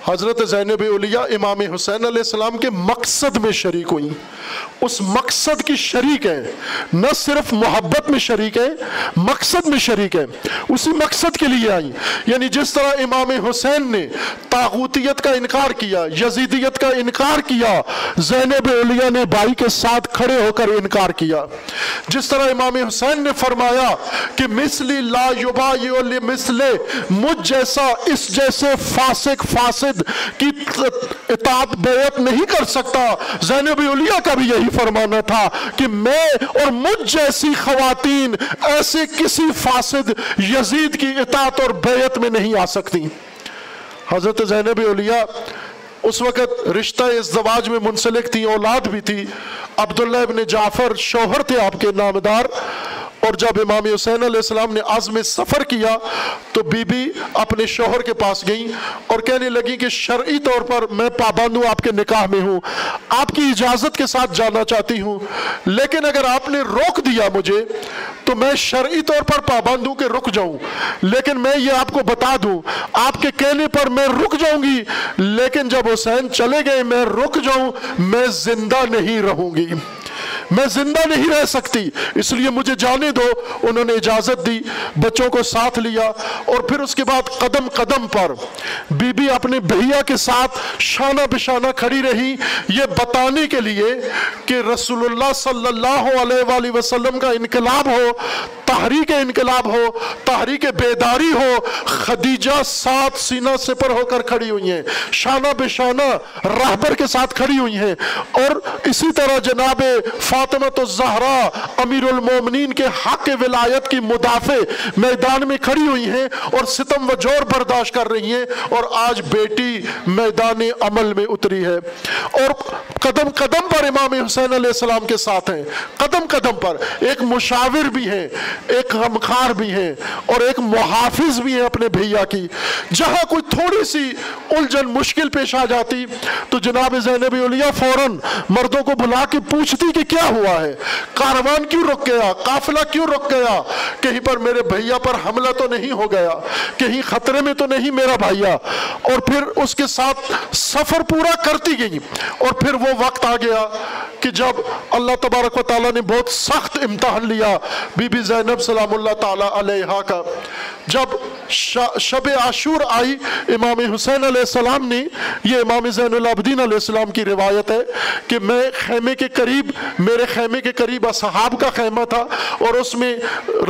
حضرت زینب اولیاء امام حسین علیہ السلام کے مقصد میں شریک ہوئیں۔ اس مقصد کی شریک ہیں۔ نہ صرف محبت میں شریک ہیں، مقصد میں شریک ہیں۔ اسی مقصد کے لیے آئیں۔ یعنی جس طرح امام حسین نے تاغوتیت کا انکار کیا، یزیدیت کا انکار کیا، زینب اولیاء نے بائی کے ساتھ کھڑے ہو کر انکار کیا۔ جس طرح امام حسین نے فرمایا کہ مثلی لا یبایع لمثل مجھ جیسا اس جیسے فاسق فاسد کی اطاعت بیعت نہیں کر سکتا۔ زینب اولیاء کا بھی یہی فرمانا تھا کہ میں اور مجھ جیسی خواتین ایسے کسی فاسد یزید کی اطاعت اور بیعت میں نہیں آ سکتی۔ حضرت زینب اولیاء اس وقت رشتہ ازدواج میں منسلک تھی، اولاد بھی تھی۔ عبداللہ ابن جعفر شوہر تھے آپ کے نامدار۔ اور جب امام حسین علیہ السلام نے عزم سفر کیا تو بی بی اپنے شوہر کے پاس گئیں اور کہنے لگی کہ شرعی طور پر میں پابند ہوں، آپ کے نکاح میں ہوں، آپ کی اجازت کے ساتھ جانا چاہتی ہوں، لیکن اگر آپ نے روک دیا مجھے تو میں شرعی طور پر پابند ہوں کہ رک جاؤں۔ لیکن میں یہ آپ کو بتا دوں، آپ کے کہنے پر میں رک جاؤں گی، لیکن جب حسین چلے گئے میں رک جاؤں، میں زندہ نہیں رہوں گی۔ میں زندہ نہیں رہ سکتی، اس لیے مجھے جانے دو۔ انہوں نے اجازت دی، بچوں کو ساتھ لیا اور پھر اس کے بعد قدم قدم پر بی بی اپنے بھیا کے ساتھ شانہ بشانہ کھڑی رہی۔ یہ بتانے کے لیے کہ رسول اللہ صلی اللہ علیہ وآلہ وسلم کا انقلاب ہو، تحریک انقلاب ہو، تحریک بیداری ہو، خدیجہ سات سینہ سپر ہو کر کھڑی ہوئی ہیں۔ شانہ بشانہ رہبر کے ساتھ کھڑی ہوئی ہیں۔ اور اسی طرح جناب فاطمت الزہرا امیر المومنین کے حق ولایت کی مدافع میدان میں کھڑی ہوئی ہیں اور ستم و جور برداشت کر رہی ہیں اور آج بیٹی میدان عمل میں اتری ہے اور قدم قدم پر امام حسین علیہ السلام کے ساتھ ہیں۔ قدم قدم پر ایک مشاور بھی ہیں، ایک غمخار بھی ہیں اور ایک محافظ بھی ہیں اپنے بھیا کی۔ جہاں کوئی تھوڑی سی الجھن مشکل پیش آ جاتی تو جناب زینب اولیاء فوراً مردوں کو بلا کے پوچھتی کہ کیا ہوا ہے؟ کاروان کیوں رک گیا؟ قافلہ کیوں رک گیا؟ کہیں پر میرے بھیا پر حملہ تو نہیں ہو گیا؟ کہیں خطرے میں تو نہیں میرا بھائیا؟ اور پھر اس کے ساتھ سفر پورا کرتی گئی۔ اور پھر وہ وقت آ گیا کہ جب اللہ تبارک و تعالیٰ نے بہت سخت امتحان لیا، بی بی زینب سلام اللہ تعالیٰ علیہ کا۔ جب شب عاشور آئی، امام حسین علیہ السلام نے، یہ امام زین العابدین علیہ السلام کی روایت ہے کہ میں خیمے کے قریب میرے میرے خیمے کے قریب اصحاب کا خیمہ تھا اور اس میں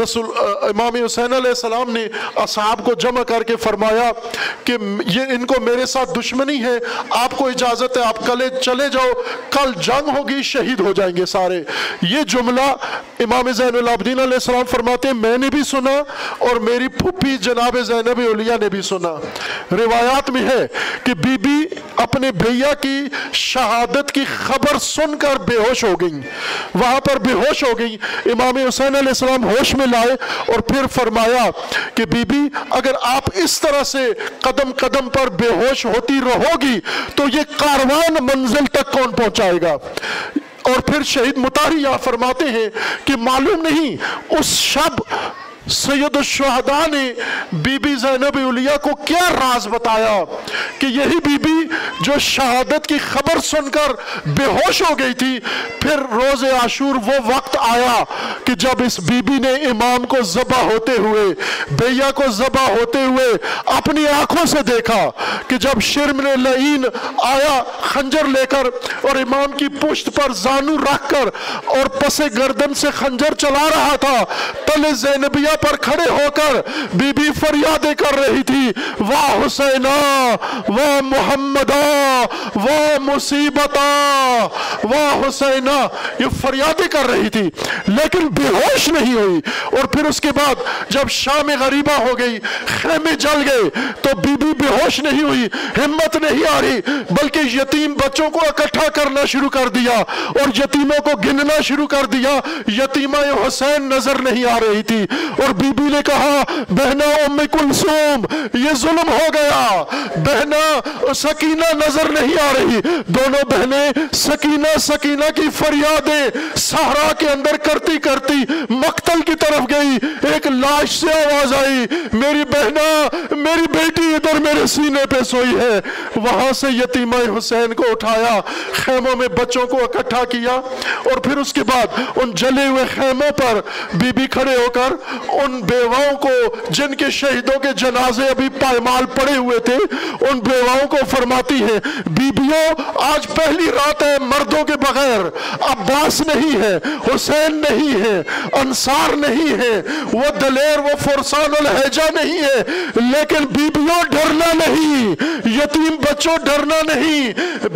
رسول امام حسین علیہ السلام نے اصحاب کو جمع کر کے فرمایا کہ یہ ان کو میرے ساتھ دشمنی ہے، آپ کو اجازت ہے، آپ کلے چلے جاؤ، کل جنگ ہوگی، شہید ہو جائیں گے سارے۔ یہ جملہ امام زین العابدین علیہ السلام فرماتے ہیں، میں نے بھی سنا اور میری پھپھی جناب زینب اولیاء نے بھی سنا۔ روایات میں ہے کہ بی بی اپنے بھیا کی شہادت کی خبر سن کر بے ہوش ہو گئی وہاں پر بے ہوش ہو گئی۔ امام حسین علیہ السلام ہوش میں لائے اور پھر فرمایا کہ بی بی اگر آپ اس طرح سے قدم قدم پر بے ہوش ہوتی رہو گی، تو یہ کاروان منزل تک کون پہنچائے گا؟ اور پھر شہید متاری یہاں فرماتے ہیں کہ معلوم نہیں، اس شب سید الشہداء نے بی بی زینب اولیاء کو کیا راز بتایا کہ یہی بی بی جو شہادت کی خبر سن کر بے ہوش ہو گئی تھی، پھر روز عاشور وہ وقت آیا کہ جب اس بی بی نے امام کو ذبح ہوتے ہوئے، بھیا کو ذبح ہوتے ہوئے اپنی آنکھوں سے دیکھا کہ جب شرم نے لعین آیا خنجر لے کر اور امام کی پشت پر زانو رکھ کر اور پس گردن سے خنجر چلا رہا تھا تل زینبیہ پر کھڑے ہو کر بی بی فریادیں کر رہی تھی۔ واہ حسینہ، واہ محمدہ وہ مصیبت وہ حسینہ۔ یہ فریادیں کر رہی تھی، لیکن بے ہوش نہیں ہوئی۔ اور پھر اس کے بعد جب شام غریبہ ہو گئی، خیمے جل گئے، تو بی بی بے ہوش نہیں ہوئی، ہمت نہیں آ رہی، بلکہ یتیم بچوں کو اکٹھا کرنا شروع کر دیا اور یتیموں کو گننا شروع کر دیا۔ یتیمہ حسین نظر نہیں آ رہی تھی۔ اور بی بی نے کہا، بہنا ام کلثوم، یہ ظلم ہو گیا. بہنا سکینہ نظر نہیں آ رہی۔ دونوں بہنیں سکینہ سکینہ کی فریادیں سہرا کے اندر کرتی کرتی مقتل کی طرف گئی۔ ایک لاش سے آواز آئی، میری بہنا، میری بیٹی ادھر میرے سینے پہ سوئی ہے. وہاں سے یتیمہ حسین کو اٹھایا، خیموں میں بچوں کو اکٹھا کیا اور پھر اس کے بعد ان جلے ہوئے خیموں پر بی بی کھڑے ہو کر ان بیواؤں کو جن کے شہیدوں کے جنازے ابھی پائمال پڑے ہوئے تھے، ان بیواؤں کو فرماتی ہے بیبیوں، آج پہلی رات ہے مردوں کے بغیر، عباس نہیں ہے، حسین نہیں ہے، انصار نہیں ہے، وہ دلیر، وہ فرسان الحجہ نہیں ہے، لیکن بیبیوں ڈرنا نہیں، یتیم بچوں ڈرنا نہیں،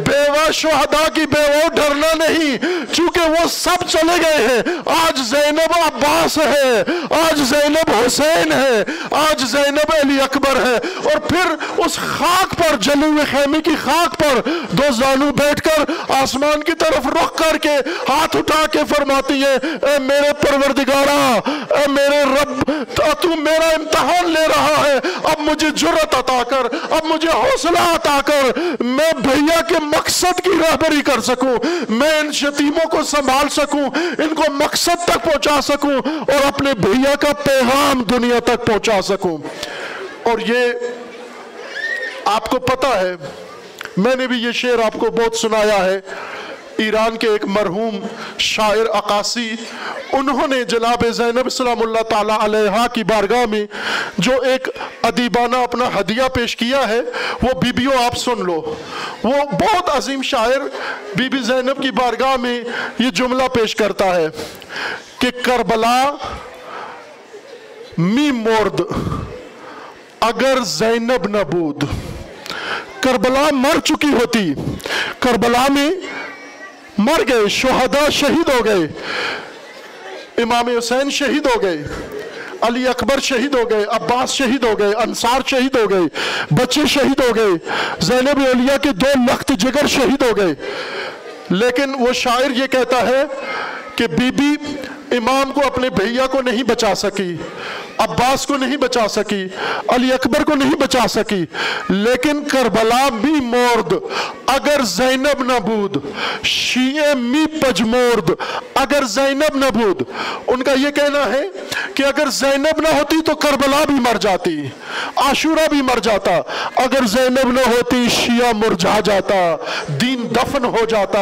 بیوہ شہداء کی بیوہ ڈرنا نہیں، چونکہ وہ سب چلے گئے ہیں، آج زینب عباس ہے، آج زینب حسین ہے، آج زینب علی اکبر ہے۔ اور پھر اس خاک پر جلے ہوئے خیمے کی خاک پر دو زانو بیٹھ کر آسمان کی طرف رخ کر کے ہاتھ اٹھا کے فرماتی ہے اے میرے پروردگارہ اے میرے رب، تو میرا امتحان لے رہا ہے۔ اب مجھے جرت عطا کر، اب مجھے حوصلہ عطا کر، میں بھیا کے مقصد کی رہبری کر سکوں۔ میں ان شتیموں کو سنبھال سکوں، ان کو مقصد تک پہنچا سکوں۔ اور اپنے بھیا کا پیغام دنیا تک پہنچا سکوں۔ اور یہ آپ کو پتا ہے، میں نے بھی یہ شعر آپ کو بہت سنایا ہے۔ ایران کے ایک مرحوم شاعر اقاسی انہوں نے جناب زینب سلام اللہ تعالیٰ علیہ کی بارگاہ میں جو ایک ادیبانہ اپنا ہدیہ پیش کیا ہے، وہ بی بیوں آپ سن لو۔ وہ بہت عظیم شاعر بی بی زینب کی بارگاہ میں یہ جملہ پیش کرتا ہے کہ کربلا می مرد اگر زینب نبود، کربلا مر چکی ہوتی، کربلا میں مر گئے، شہداء شہید ہو گئے، امام حسین شہید ہو گئے، علی اکبر شہید ہو گئے، عباس شہید ہو گئے، انصار شہید ہو گئے، بچے شہید ہو گئے، زینب علیہ کے دو لخت جگر شہید ہو گئے۔ لیکن وہ شاعر یہ کہتا ہے کہ بی بی امام کو اپنے بھیا کو نہیں بچا سکی۔ عباس کو نہیں بچا سکی، علی اکبر کو نہیں بچا سکی، لیکن کربلا بھی مورد، اگر زینب نہ بود، شیعہ می پجمورد اگر زینب نہ بود، ان کا یہ کہنا ہے کہ اگر زینب نہ ہوتی تو کربلا بھی مر جاتی، عاشورہ بھی مر جاتا، اگر زینب نہ ہوتی شیعہ مرجھا جاتا، دین دفن ہو جاتا،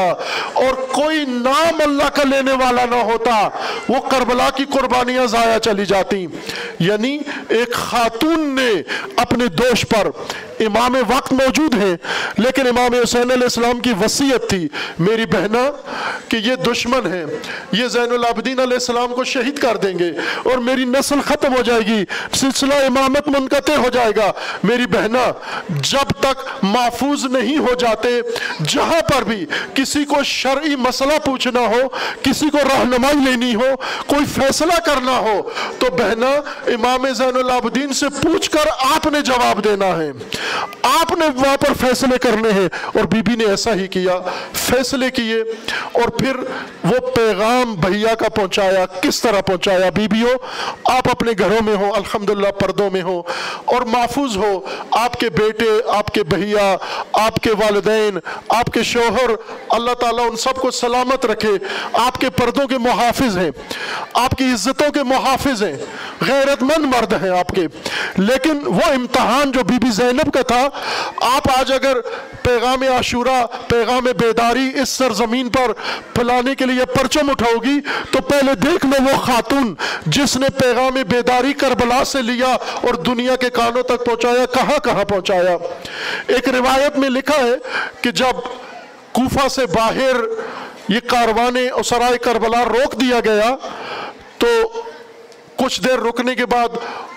اور کوئی نام اللہ کا لینے والا نہ ہوتا، وہ کربلا کی قربانیاں ضائع چلی جاتی۔ یعنی ایک خاتون نے اپنے دوش پر امام وقت موجود ہیں، لیکن امام حسین علیہ السلام کی وسیعت تھی، میری بہنا کہ یہ دشمن ہیں، یہ زین العابدین علیہ السلام کو شہید کر دیں گے اور میری نسل ختم ہو جائے گی، سلسلہ امامت منقطع ہو جائے گا۔ میری بہنا جب تک محفوظ نہیں ہو جاتے، جہاں پر بھی کسی کو شرعی مسئلہ پوچھنا ہو، کسی کو رہنمائی لینی ہو، کوئی فیصلہ کرنا ہو، تو بہنا امام زین العابدین سے پوچھ کر آپ نے جواب دینا ہے۔ آپ نے وہاں پر فیصلے کرنے ہیں اور بی بی نے ایسا ہی کیا، فیصلے کیے اور پھر وہ پیغام بھیا کا پہنچایا، کس طرح پہنچایا؟ بی بیو آپ اپنے گھروں میں ہو الحمدللہ پردوں میں ہو اور محفوظ ہو۔ آپ کے بیٹے، آپ کے بھیا، آپ کے والدین، آپ کے شوہر، اللہ تعالیٰ ان سب کو سلامت رکھے۔ آپ کے پردوں کے محافظ ہیں، آپ کی عزتوں کے محافظ ہیں۔ غیر غیرت مند مرد ہیں آپ کے۔ لیکن وہ امتحان جو بی بی زینب کا تھا، آپ آج اگر پیغام عاشورہ، پیغام بیداری اس سرزمین پر پھیلانے کے لیے پرچم اٹھاؤ گی، تو پہلے دیکھ لو وہ خاتون جس نے پیغام بیداری کربلا سے لیا اور دنیا کے کانوں تک پہنچایا، کہاں کہاں پہنچایا۔ ایک روایت میں لکھا ہے کہ جب کوفہ سے باہر یہ کاروان اسرائے کربلا روک دیا گیا، تو کچھ دیر رکنے کے بعد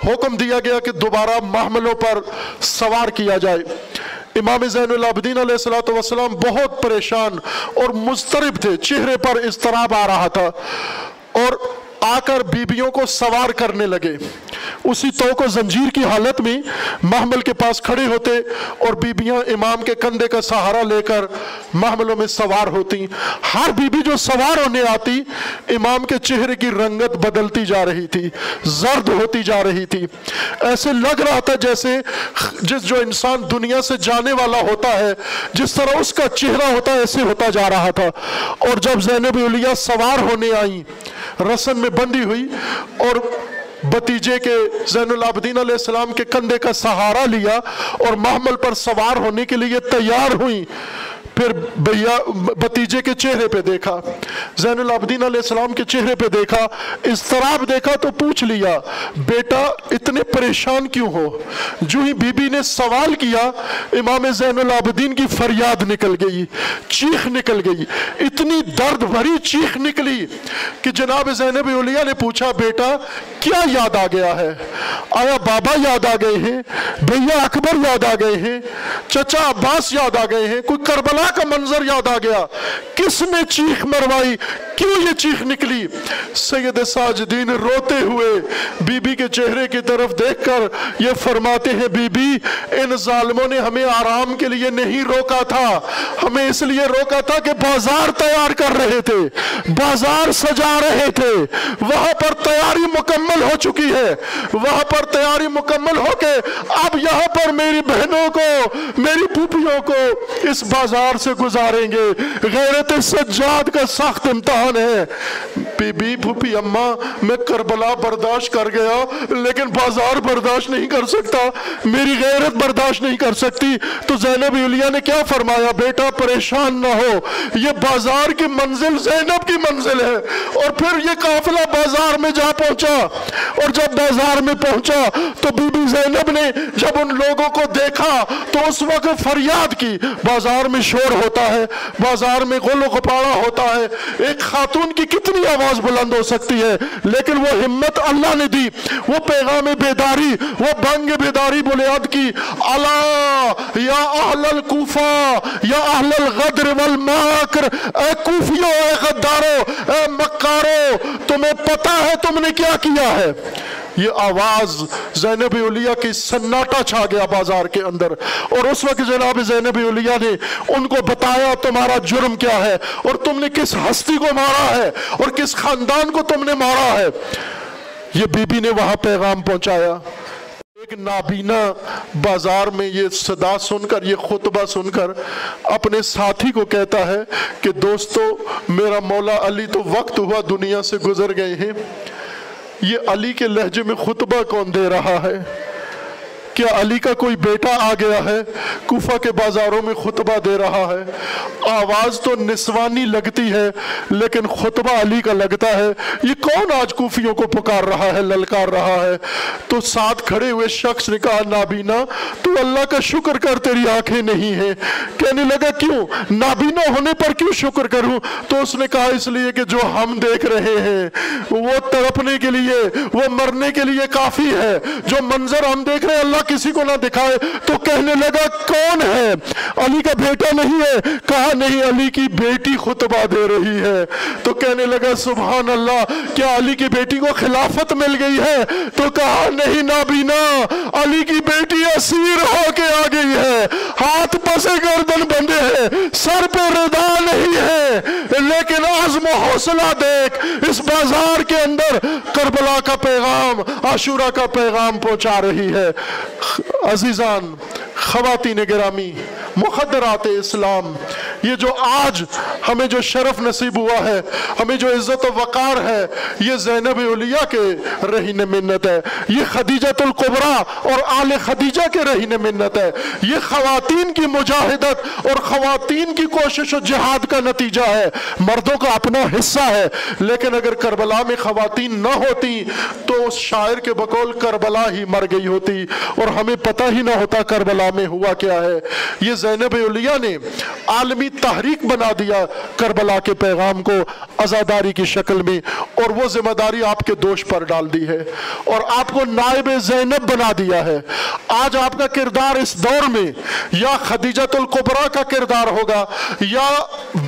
حکم دیا گیا کہ دوبارہ محملوں پر سوار کیا جائے۔ امام زین العابدین علیہ السلام والسلام بہت پریشان اور مسترب تھے، چہرے پر اضطراب آ رہا تھا۔ اور آ کر بیبیوں کو سوار کرنے لگے۔ اسی تو کو زنجیر کی حالت میں محمل کے پاس کھڑے ہوتے اور بیبیاں امام کے کندھے کا سہارا لے کر محملوں میں سوار ہوتی۔ ہر بیبی جو سوار ہونے آتی، امام کے چہرے کی رنگت بدلتی جا رہی تھی، زرد ہوتی جا رہی تھی۔ ایسے لگ رہا تھا جیسے جس جو انسان دنیا سے جانے والا ہوتا ہے، جس طرح اس کا چہرہ ہوتا ہے ایسے ہوتا جا رہا تھا۔ اور جب زینب علیہ سوار ہونے آئیں رسم میں بندی ہوئی اور بتیجے کے زین العابدین علیہ السلام کے کندھے کا سہارا لیا اور محمل پر سوار ہونے کے لیے تیار ہوئی پھر بھیا بتیجے کے چہرے پہ دیکھا، زین العابدین علیہ السلام کے چہرے پہ دیکھا اضطراب دیکھا تو پوچھ لیا، بیٹا اتنے پریشان کیوں ہو؟ جو ہی بی بی نے سوال کیا، امام زین العابدین کی فریاد نکل گئی، چیخ نکل گئی، اتنی درد بھری چیخ نکلی کہ جناب زینب علیہ نے پوچھا، بیٹا کیا یاد آ گیا ہے؟ آیا بابا یاد آ گئے ہیں؟ بھیا اکبر یاد آ گئے ہیں؟ چچا عباس یاد آ گئے ہیں؟ کوئی کربلا کا منظر یاد آ گیا۔ کس نے چیخ مروائی؟ کیوں یہ چیخ نکلی؟ سید ساجدین روتے ہوئے بی بی کے چہرے کی طرف دیکھ کر یہ فرماتے ہیں بی بی ان ظالموں نے ہمیں آرام کے لیے نہیں روکا تھا۔ ہمیں اس لیے روکا تھا کہ بازار تیار کر رہے تھے، بازار سجا رہے تھے۔ وہاں پر تیاری مکمل ہو چکی ہے۔ وہاں پر تیاری مکمل ہو کے اب یہاں پر میری بہنوں کو، میری پوپیوں کو اس بازار سے گزاریں گے۔ غیرت سجاد کا سخت امتحان ہے۔ بی بی پھوپی اماں، میں کربلا برداشت کر گیا، لیکن بازار برداشت نہیں کر سکتا۔ میری غیرت برداشت نہیں کر سکتی۔ تو زینب علیہ نے کیا فرمایا؟ بیٹا، پریشان نہ ہو۔ یہ بازار کی منزل زینب کی منزل ہے۔ اور پھر یہ قافلہ بازار میں جا پہنچا۔ اور جب بازار میں پہنچا، تو بی بی زینب نے جب ان لوگوں کو دیکھا، تو اس وقت فریاد کی۔ بازار میں شور شور ہوتا ہے، بازار میں غل و غپاڑا ہوتا ہے۔ ایک خاتون کی کتنی آواز بلند ہو سکتی ہے، لیکن وہ ہمت اللہ نے دی۔ وہ پیغام بیداری، وہ بنگ بیداری بنیاد کی۔ اللہ یا اہل الکوفہ، یا اہل الغدر والماکر اے کوفیوں، اے غداروں، اے مکاروں، تمہیں پتا ہے تم نے کیا کیا ہے۔ یہ آواز زینب علیہ کی سناٹا چھا گیا بازار کے اندر۔ اور اس وقت جناب زینب علیہ نے ان کو بتایا تمہارا جرم کیا ہے، اور تم نے کس ہستی کو مارا ہے، اور کس خاندان کو تم نے مارا ہے۔ یہ بی بی نے وہاں پیغام پہنچایا۔ ایک نابینا بازار میں یہ صدا سن کر، یہ خطبہ سن کر اپنے ساتھی کو کہتا ہے کہ دوستو، میرا مولا علی تو وقت ہوا دنیا سے گزر گئے ہیں۔ یہ علی کے لہجے میں خطبہ کون دے رہا ہے؟ کیا علی کا کوئی بیٹا آ گیا ہے؟ کوفہ کے بازاروں میں خطبہ دے رہا ہے۔ آواز تو نسوانی لگتی ہے، لیکن خطبہ علی کا لگتا ہے۔ یہ کون آج کوفیوں کو پکار رہا ہے، للکار رہا ہے؟ تو ساتھ کھڑے ہوئے شخص نے کہا، نابینا، تو اللہ کا شکر کر، تیری آنکھیں نہیں ہیں۔ کہنے لگا، کیوں؟ نابینا ہونے پر کیوں شکر کروں؟ تو اس نے کہا، اس لیے کہ جو ہم دیکھ رہے ہیں، وہ تڑپنے کے لیے، وہ مرنے کے لیے کافی ہے۔ جو منظر ہم دیکھ رہے ہیں، اللہ کسی کو نہ دکھائے تو کہنے لگا، کون ہے؟ علی کا بیٹا نہیں ہے۔ کہا، نہیں، علی کی بیٹی خطبہ دے رہی ہے۔ تو کہنے لگا، سبحان اللہ، کیا علی کی بیٹی کو خلافت مل گئی ہے؟ تو کہا، نہیں نابینا علی کی بیٹی اسیر ہو کے آ گئی ہے۔ ہاتھ پسے گردن بندے ہیں۔ سر پہ ردا نہیں ہے۔ لیکن عزم و حوصلہ دیکھ، اس بازار کے اندر کربلا کا پیغام، عاشورہ کا پیغام پہنچا رہی ہے۔ عزیزان خواتین گرامی مخدرات اسلام، یہ جو آج ہمیں جو شرف نصیب ہوا ہے، ہمیں جو عزت و وقار ہے، یہ زینب علیہ کے رہین منت ہے، یہ خدیجت القبرہ اور آل خدیجہ کے رہین منت ہے، یہ خواتین کی مجاہدت اور خواتین کی کوشش و جہاد کا نتیجہ ہے۔ مردوں کا اپنا حصہ ہے، لیکن اگر کربلا میں خواتین نہ ہوتی تو اس شاعر کے بقول کربلا ہی مر گئی ہوتی اور ہمیں پتہ ہی نہ ہوتا کربلا میں ہوا کیا ہے؟ یہ زینب علیہ نے عالمی تحریک بنا دیا کربلا کے پیغام کو ازاداری کی شکل میں، اور وہ ذمہ داری آپ کے دوش پر ڈال دی ہے، اور آپ کو نائب زینب بنا دیا ہے۔ آج آپ کا کردار اس دور میں یا خدیجت القبرہ کا کردار ہوگا، یا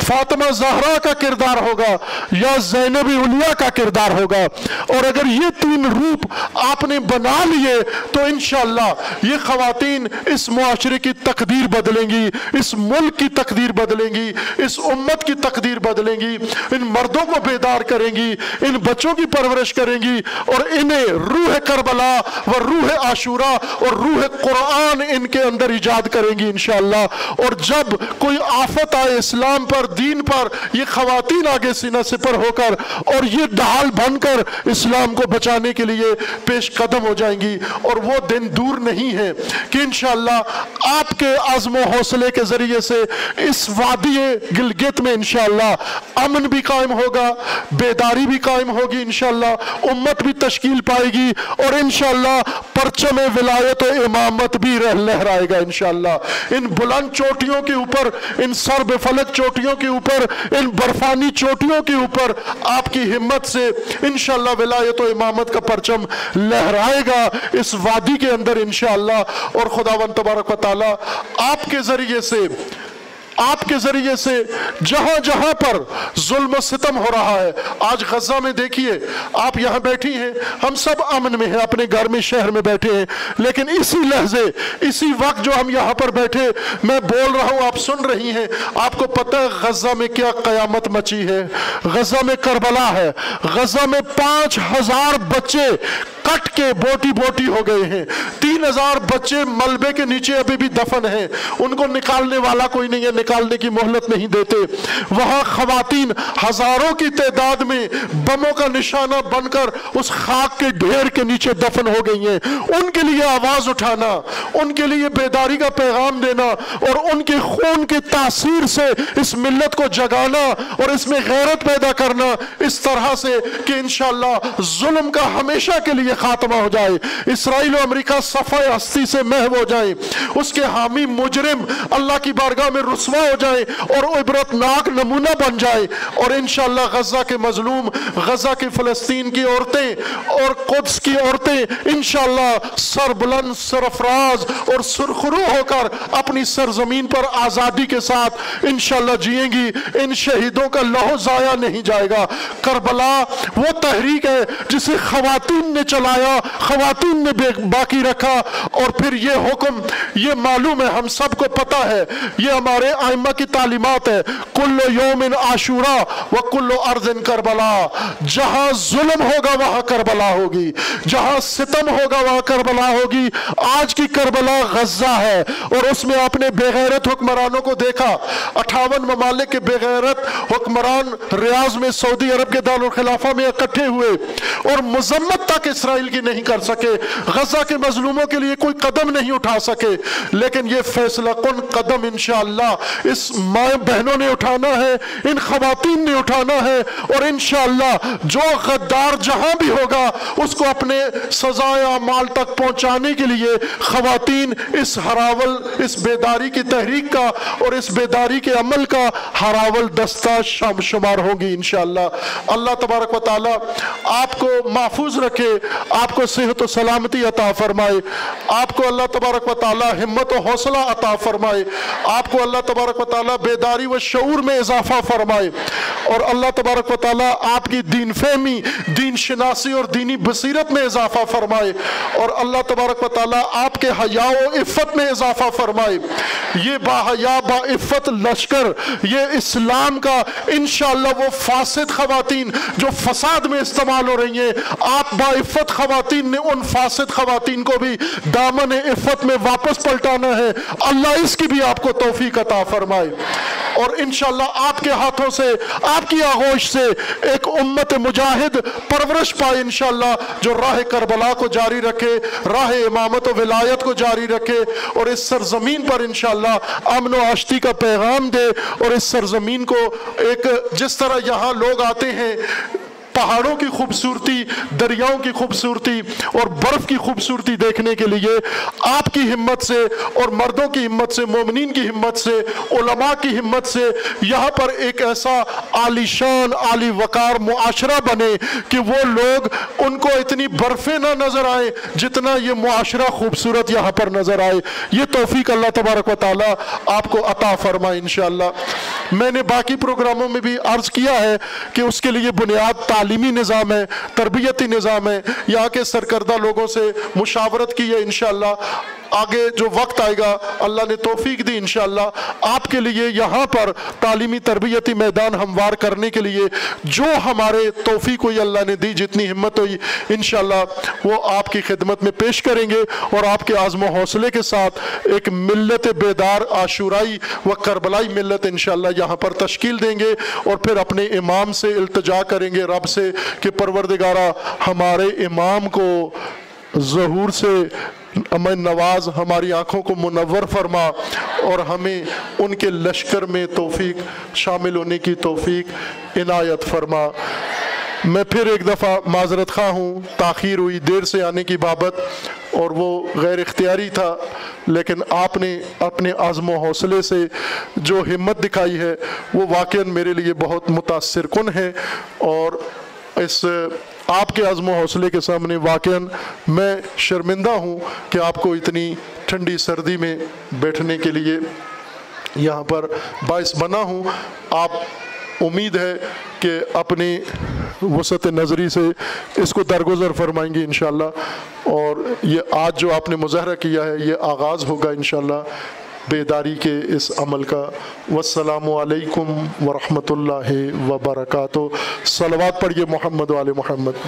فاطمہ زہرا کا کردار ہوگا، یا زینب علیہ کا کردار ہوگا۔ اور اگر یہ تین روپ آپ نے بنا لیے تو انشاءاللہ یہ خواتین اس معاشرے کی تقدیر بدلیں گی، اس ملک کی تقدیر بدلیں گی، اس امت کی تقدیر بدلیں گی، ان مردوں کو بیدار کریں گی، ان بچوں کی پرورش کریں گی اور انہیں روح کربلا و روح عاشورہ اور روح قرآن ان کے اندر ایجاد کریں گی انشاءاللہ۔ اور جب کوئی آفت آئے اسلام پر، دین پر، یہ خواتین آگے سینہ سپر ہو کر اور یہ ڈھال بن کر اسلام کو بچانے کے لیے پیش قدم ہو جائیں گی اور وہ دن دور نہیں ہے کہ انشاءاللہ آپ کے عزم و حوصلے کے ذریعے سے اس وادی گلگت میں انشاءاللہ امن بھی قائم ہوگا، بیداری بھی قائم ہوگی انشاءاللہ، امت بھی تشکیل پائے گی اور انشاءاللہ پرچم ولایت و امامت بھی رہ لہرائے گا انشاءاللہ۔ ان بلند چوٹیوں کے اوپر، ان سرب فلک چوٹیوں کے اوپر، ان برفانی چوٹیوں کے اوپر آپ کی ہمت سے انشاءاللہ ولایت و امامت کا پرچم لہرائے گا۔ اس وادی کے اندر انشاءاللہ اور خداون تبارک و تعالی آپ کے ذریعے سے آپ کے ذریعے سے جہاں جہاں پر ظلم و ستم ہو رہا ہے، آج غزہ میں دیکھیے، آپ یہاں بیٹھی ہیں، ہم سب امن میں ہیں، اپنے گھر میں، شہر میں بیٹھے ہیں، لیکن اسی لحظے، اسی وقت جو ہم یہاں پر بیٹھے، میں بول رہا ہوں، آپ سن رہی ہیں، آپ کو پتہ ہے غزہ میں کیا قیامت مچی ہے۔ غزہ میں کربلا ہے، غزہ میں پانچ ہزار بچے کٹ کے بوٹی بوٹی ہو گئے ہیں۔ تین ہزار بچے ملبے کے نیچے ابھی بھی دفن ہیں۔ ان کو نکالنے والا کوئی نہیں ہے نکالنے کی مہلت نہیں دیتے۔ وہاں خواتین ہزاروں کی تعداد میں بموں کا نشانہ بن کر اس خاک کے ڈھیر کے نیچے دفن ہو گئی ہیں۔ ان کے لیے آواز اٹھانا، ان کے لیے بیداری کا پیغام دینا اور ان کے خون کی تاثیر سے اس ملت کو جگانا اور اس میں غیرت پیدا کرنا۔ اس طرح سے کہ انشاءاللہ ظلم کا ہمیشہ کے لیے خاتمہ ہو جائے۔ اسرائیل و امریکہ صفحہ ہستی سے محو ہو جائے اس کے حامی مجرم اللہ کی بارگاہ میں رسوا رسوا ہو جائے اور عبرتناک نمونہ بن جائے اور انشاءاللہ غزہ کے مظلوم، غزہ کی فلسطین کی عورتیں اور قدس کی عورتیں انشاءاللہ سر بلند سرفراز اور سرخرو ہو کر اپنی سرزمین پر آزادی کے ساتھ انشاءاللہ جئیں گی۔ ان شہیدوں کا لہو ضائع نہیں جائے گا۔ کربلا وہ تحریک ہے جسے خواتین نے چلایا، خواتین نے باقی رکھا اور پھر یہ حکم، یہ معلوم ہے، ہم سب کو پتا ہے، یہ ہمارے آئمہ کی تعلیمات ہے کل یوم عاشورہ و کل ارض کربلا۔ جہاں ظلم ہوگا وہاں کربلا ہوگی۔ جہاں ستم ہوگا وہاں کربلا ہوگی۔ آج کی کربلا غزہ ہے اور اس میں آپ نے بغیرت حکمرانوں کو دیکھا۔ اٹھاون ممالک کے بغیرت حکمران ریاض میں سعودی عرب کے دارالخلافہ میں اکٹھے ہوئے اور مذمت تک اسرائیل کی نہیں کر سکے۔ غزہ کے مظلوموں کے لیے کوئی قدم نہیں اٹھا سکے۔ لیکن یہ فیصلہ کن قدم انشاءاللہ اس مائیں بہنوں نے اٹھانا ہے، ان خواتین نے اٹھانا ہے اور انشاءاللہ جو غدار جہاں بھی ہوگا، اس کو اپنے سزائے مال تک پہنچانے کے لیے خواتین اس ہراول، اس بیداری کی تحریک کا اور اس بیداری کے عمل کا ہراول دستہ شام شمار ہوگی انشاءاللہ۔ اللہ تبارک و تعالی آپ کو محفوظ رکھے، آپ کو صحت و سلامتی عطا فرمائے، آپ کو اللہ تبارک و تعالی ہمت و حوصلہ عطا فرمائے، آپ کو اللہ تبارک تبارک و تعالی بیداری و شعور میں اضافہ فرمائے اور اللہ تبارک و تعالی آپ کی دین فہمی، دین شناسی اور دینی بصیرت میں اضافہ فرمائے اور اللہ تبارک و تعالی آپ کے حیا و عفت میں اضافہ فرمائے۔ یہ با حیا با عفت لشکر، یہ اسلام کا انشاءاللہ وہ فاسد خواتین جو فساد میں استعمال ہو رہی ہیں، آپ با عفت خواتین نے ان فاسد خواتین کو بھی دامن عفت میں واپس پلٹانا ہے۔ اللہ اس کی بھی آپ کو توفیق عطا فرمائے فرمائے۔ اور انشاءاللہ آپ کے ہاتھوں سے، آپ کی آغوش سے ایک امت مجاہد پرورش پائے انشاءاللہ، جو راہ کربلا کو جاری رکھے، راہ امامت و ولایت کو جاری رکھے، اور اس سرزمین پر انشاءاللہ امن و آشتی کا پیغام دے، اور اس سرزمین کو ایک جس طرح یہاں لوگ آتے ہیں پہاڑوں کی خوبصورتی، دریاؤں کی خوبصورتی اور برف کی خوبصورتی دیکھنے کے لیے آپ کی ہمت سے اور مردوں کی ہمت سے، مومنین کی ہمت سے، علماء کی ہمت سے یہاں پر ایک ایسا عالی شان، عالی وقار، معاشرہ بنے کہ وہ لوگ ان کو اتنی برفیں نہ نظر آئے جتنا یہ معاشرہ خوبصورت یہاں پر نظر آئے۔ یہ توفیق اللہ تبارک و تعالی آپ کو عطا فرمائے انشاءاللہ۔ میں نے باقی پروگراموں میں بھی عرض کیا ہے کہ اس کے لیے بنیاد تعلیمی نظام ہے، تربیتی نظام ہے۔ یہاں کے سرکردہ لوگوں سے مشاورت کی ہے انشاءاللہ۔ آگے جو وقت آئے گا، اللہ نے توفیق دی انشاءاللہ۔ آپ کے لیے یہاں پر تعلیمی تربیتی میدان ہموار کرنے کے لیے جو ہمارے توفیق ہوئی، اللہ نے دی، جتنی ہمت ہوئی، انشاءاللہ وہ آپ کی خدمت میں پیش کریں گے۔ اور آپ کے عزم و حوصلے کے ساتھ ایک ملت بیدار عاشورائی و کربلائی ملت انشاءاللہ یہاں پر تشکیل دیں گے۔ اور پھر اپنے امام سے التجا کریں گے رب سے کہ پروردگارہ، ہمارے امام کو ظہور سے ہمیں نواز ہماری آنکھوں کو منور فرما اور ہمیں ان کے لشکر میں توفیق، شامل ہونے کی توفیق، عنایت فرما۔ میں پھر ایک دفعہ معذرت خواہ ہوں، تاخیر ہوئی دیر سے آنے کی بابت اور وہ غیر اختیاری تھا، لیکن آپ نے اپنے عزم و حوصلے سے جو ہمت دکھائی ہے، وہ واقعاً میرے لیے بہت متاثر کن ہے اور اس آپ کے عزم و حوصلے کے سامنے واقعاً میں شرمندہ ہوں کہ آپ کو اتنی ٹھنڈی سردی میں بیٹھنے کے لیے یہاں پر باعث بنا ہوں۔ آپ امید ہے کہ اپنی وسعت نظری سے اس کو درگزر فرمائیں گے انشاءاللہ۔ اور یہ آج جو آپ نے مظاہرہ کیا ہے، یہ آغاز ہوگا انشاءاللہ۔ بیداری کے اس عمل کا۔ والسلام علیکم ورحمۃ اللہ وبرکاتہ۔ صلوات پڑھیے محمد وال محمد۔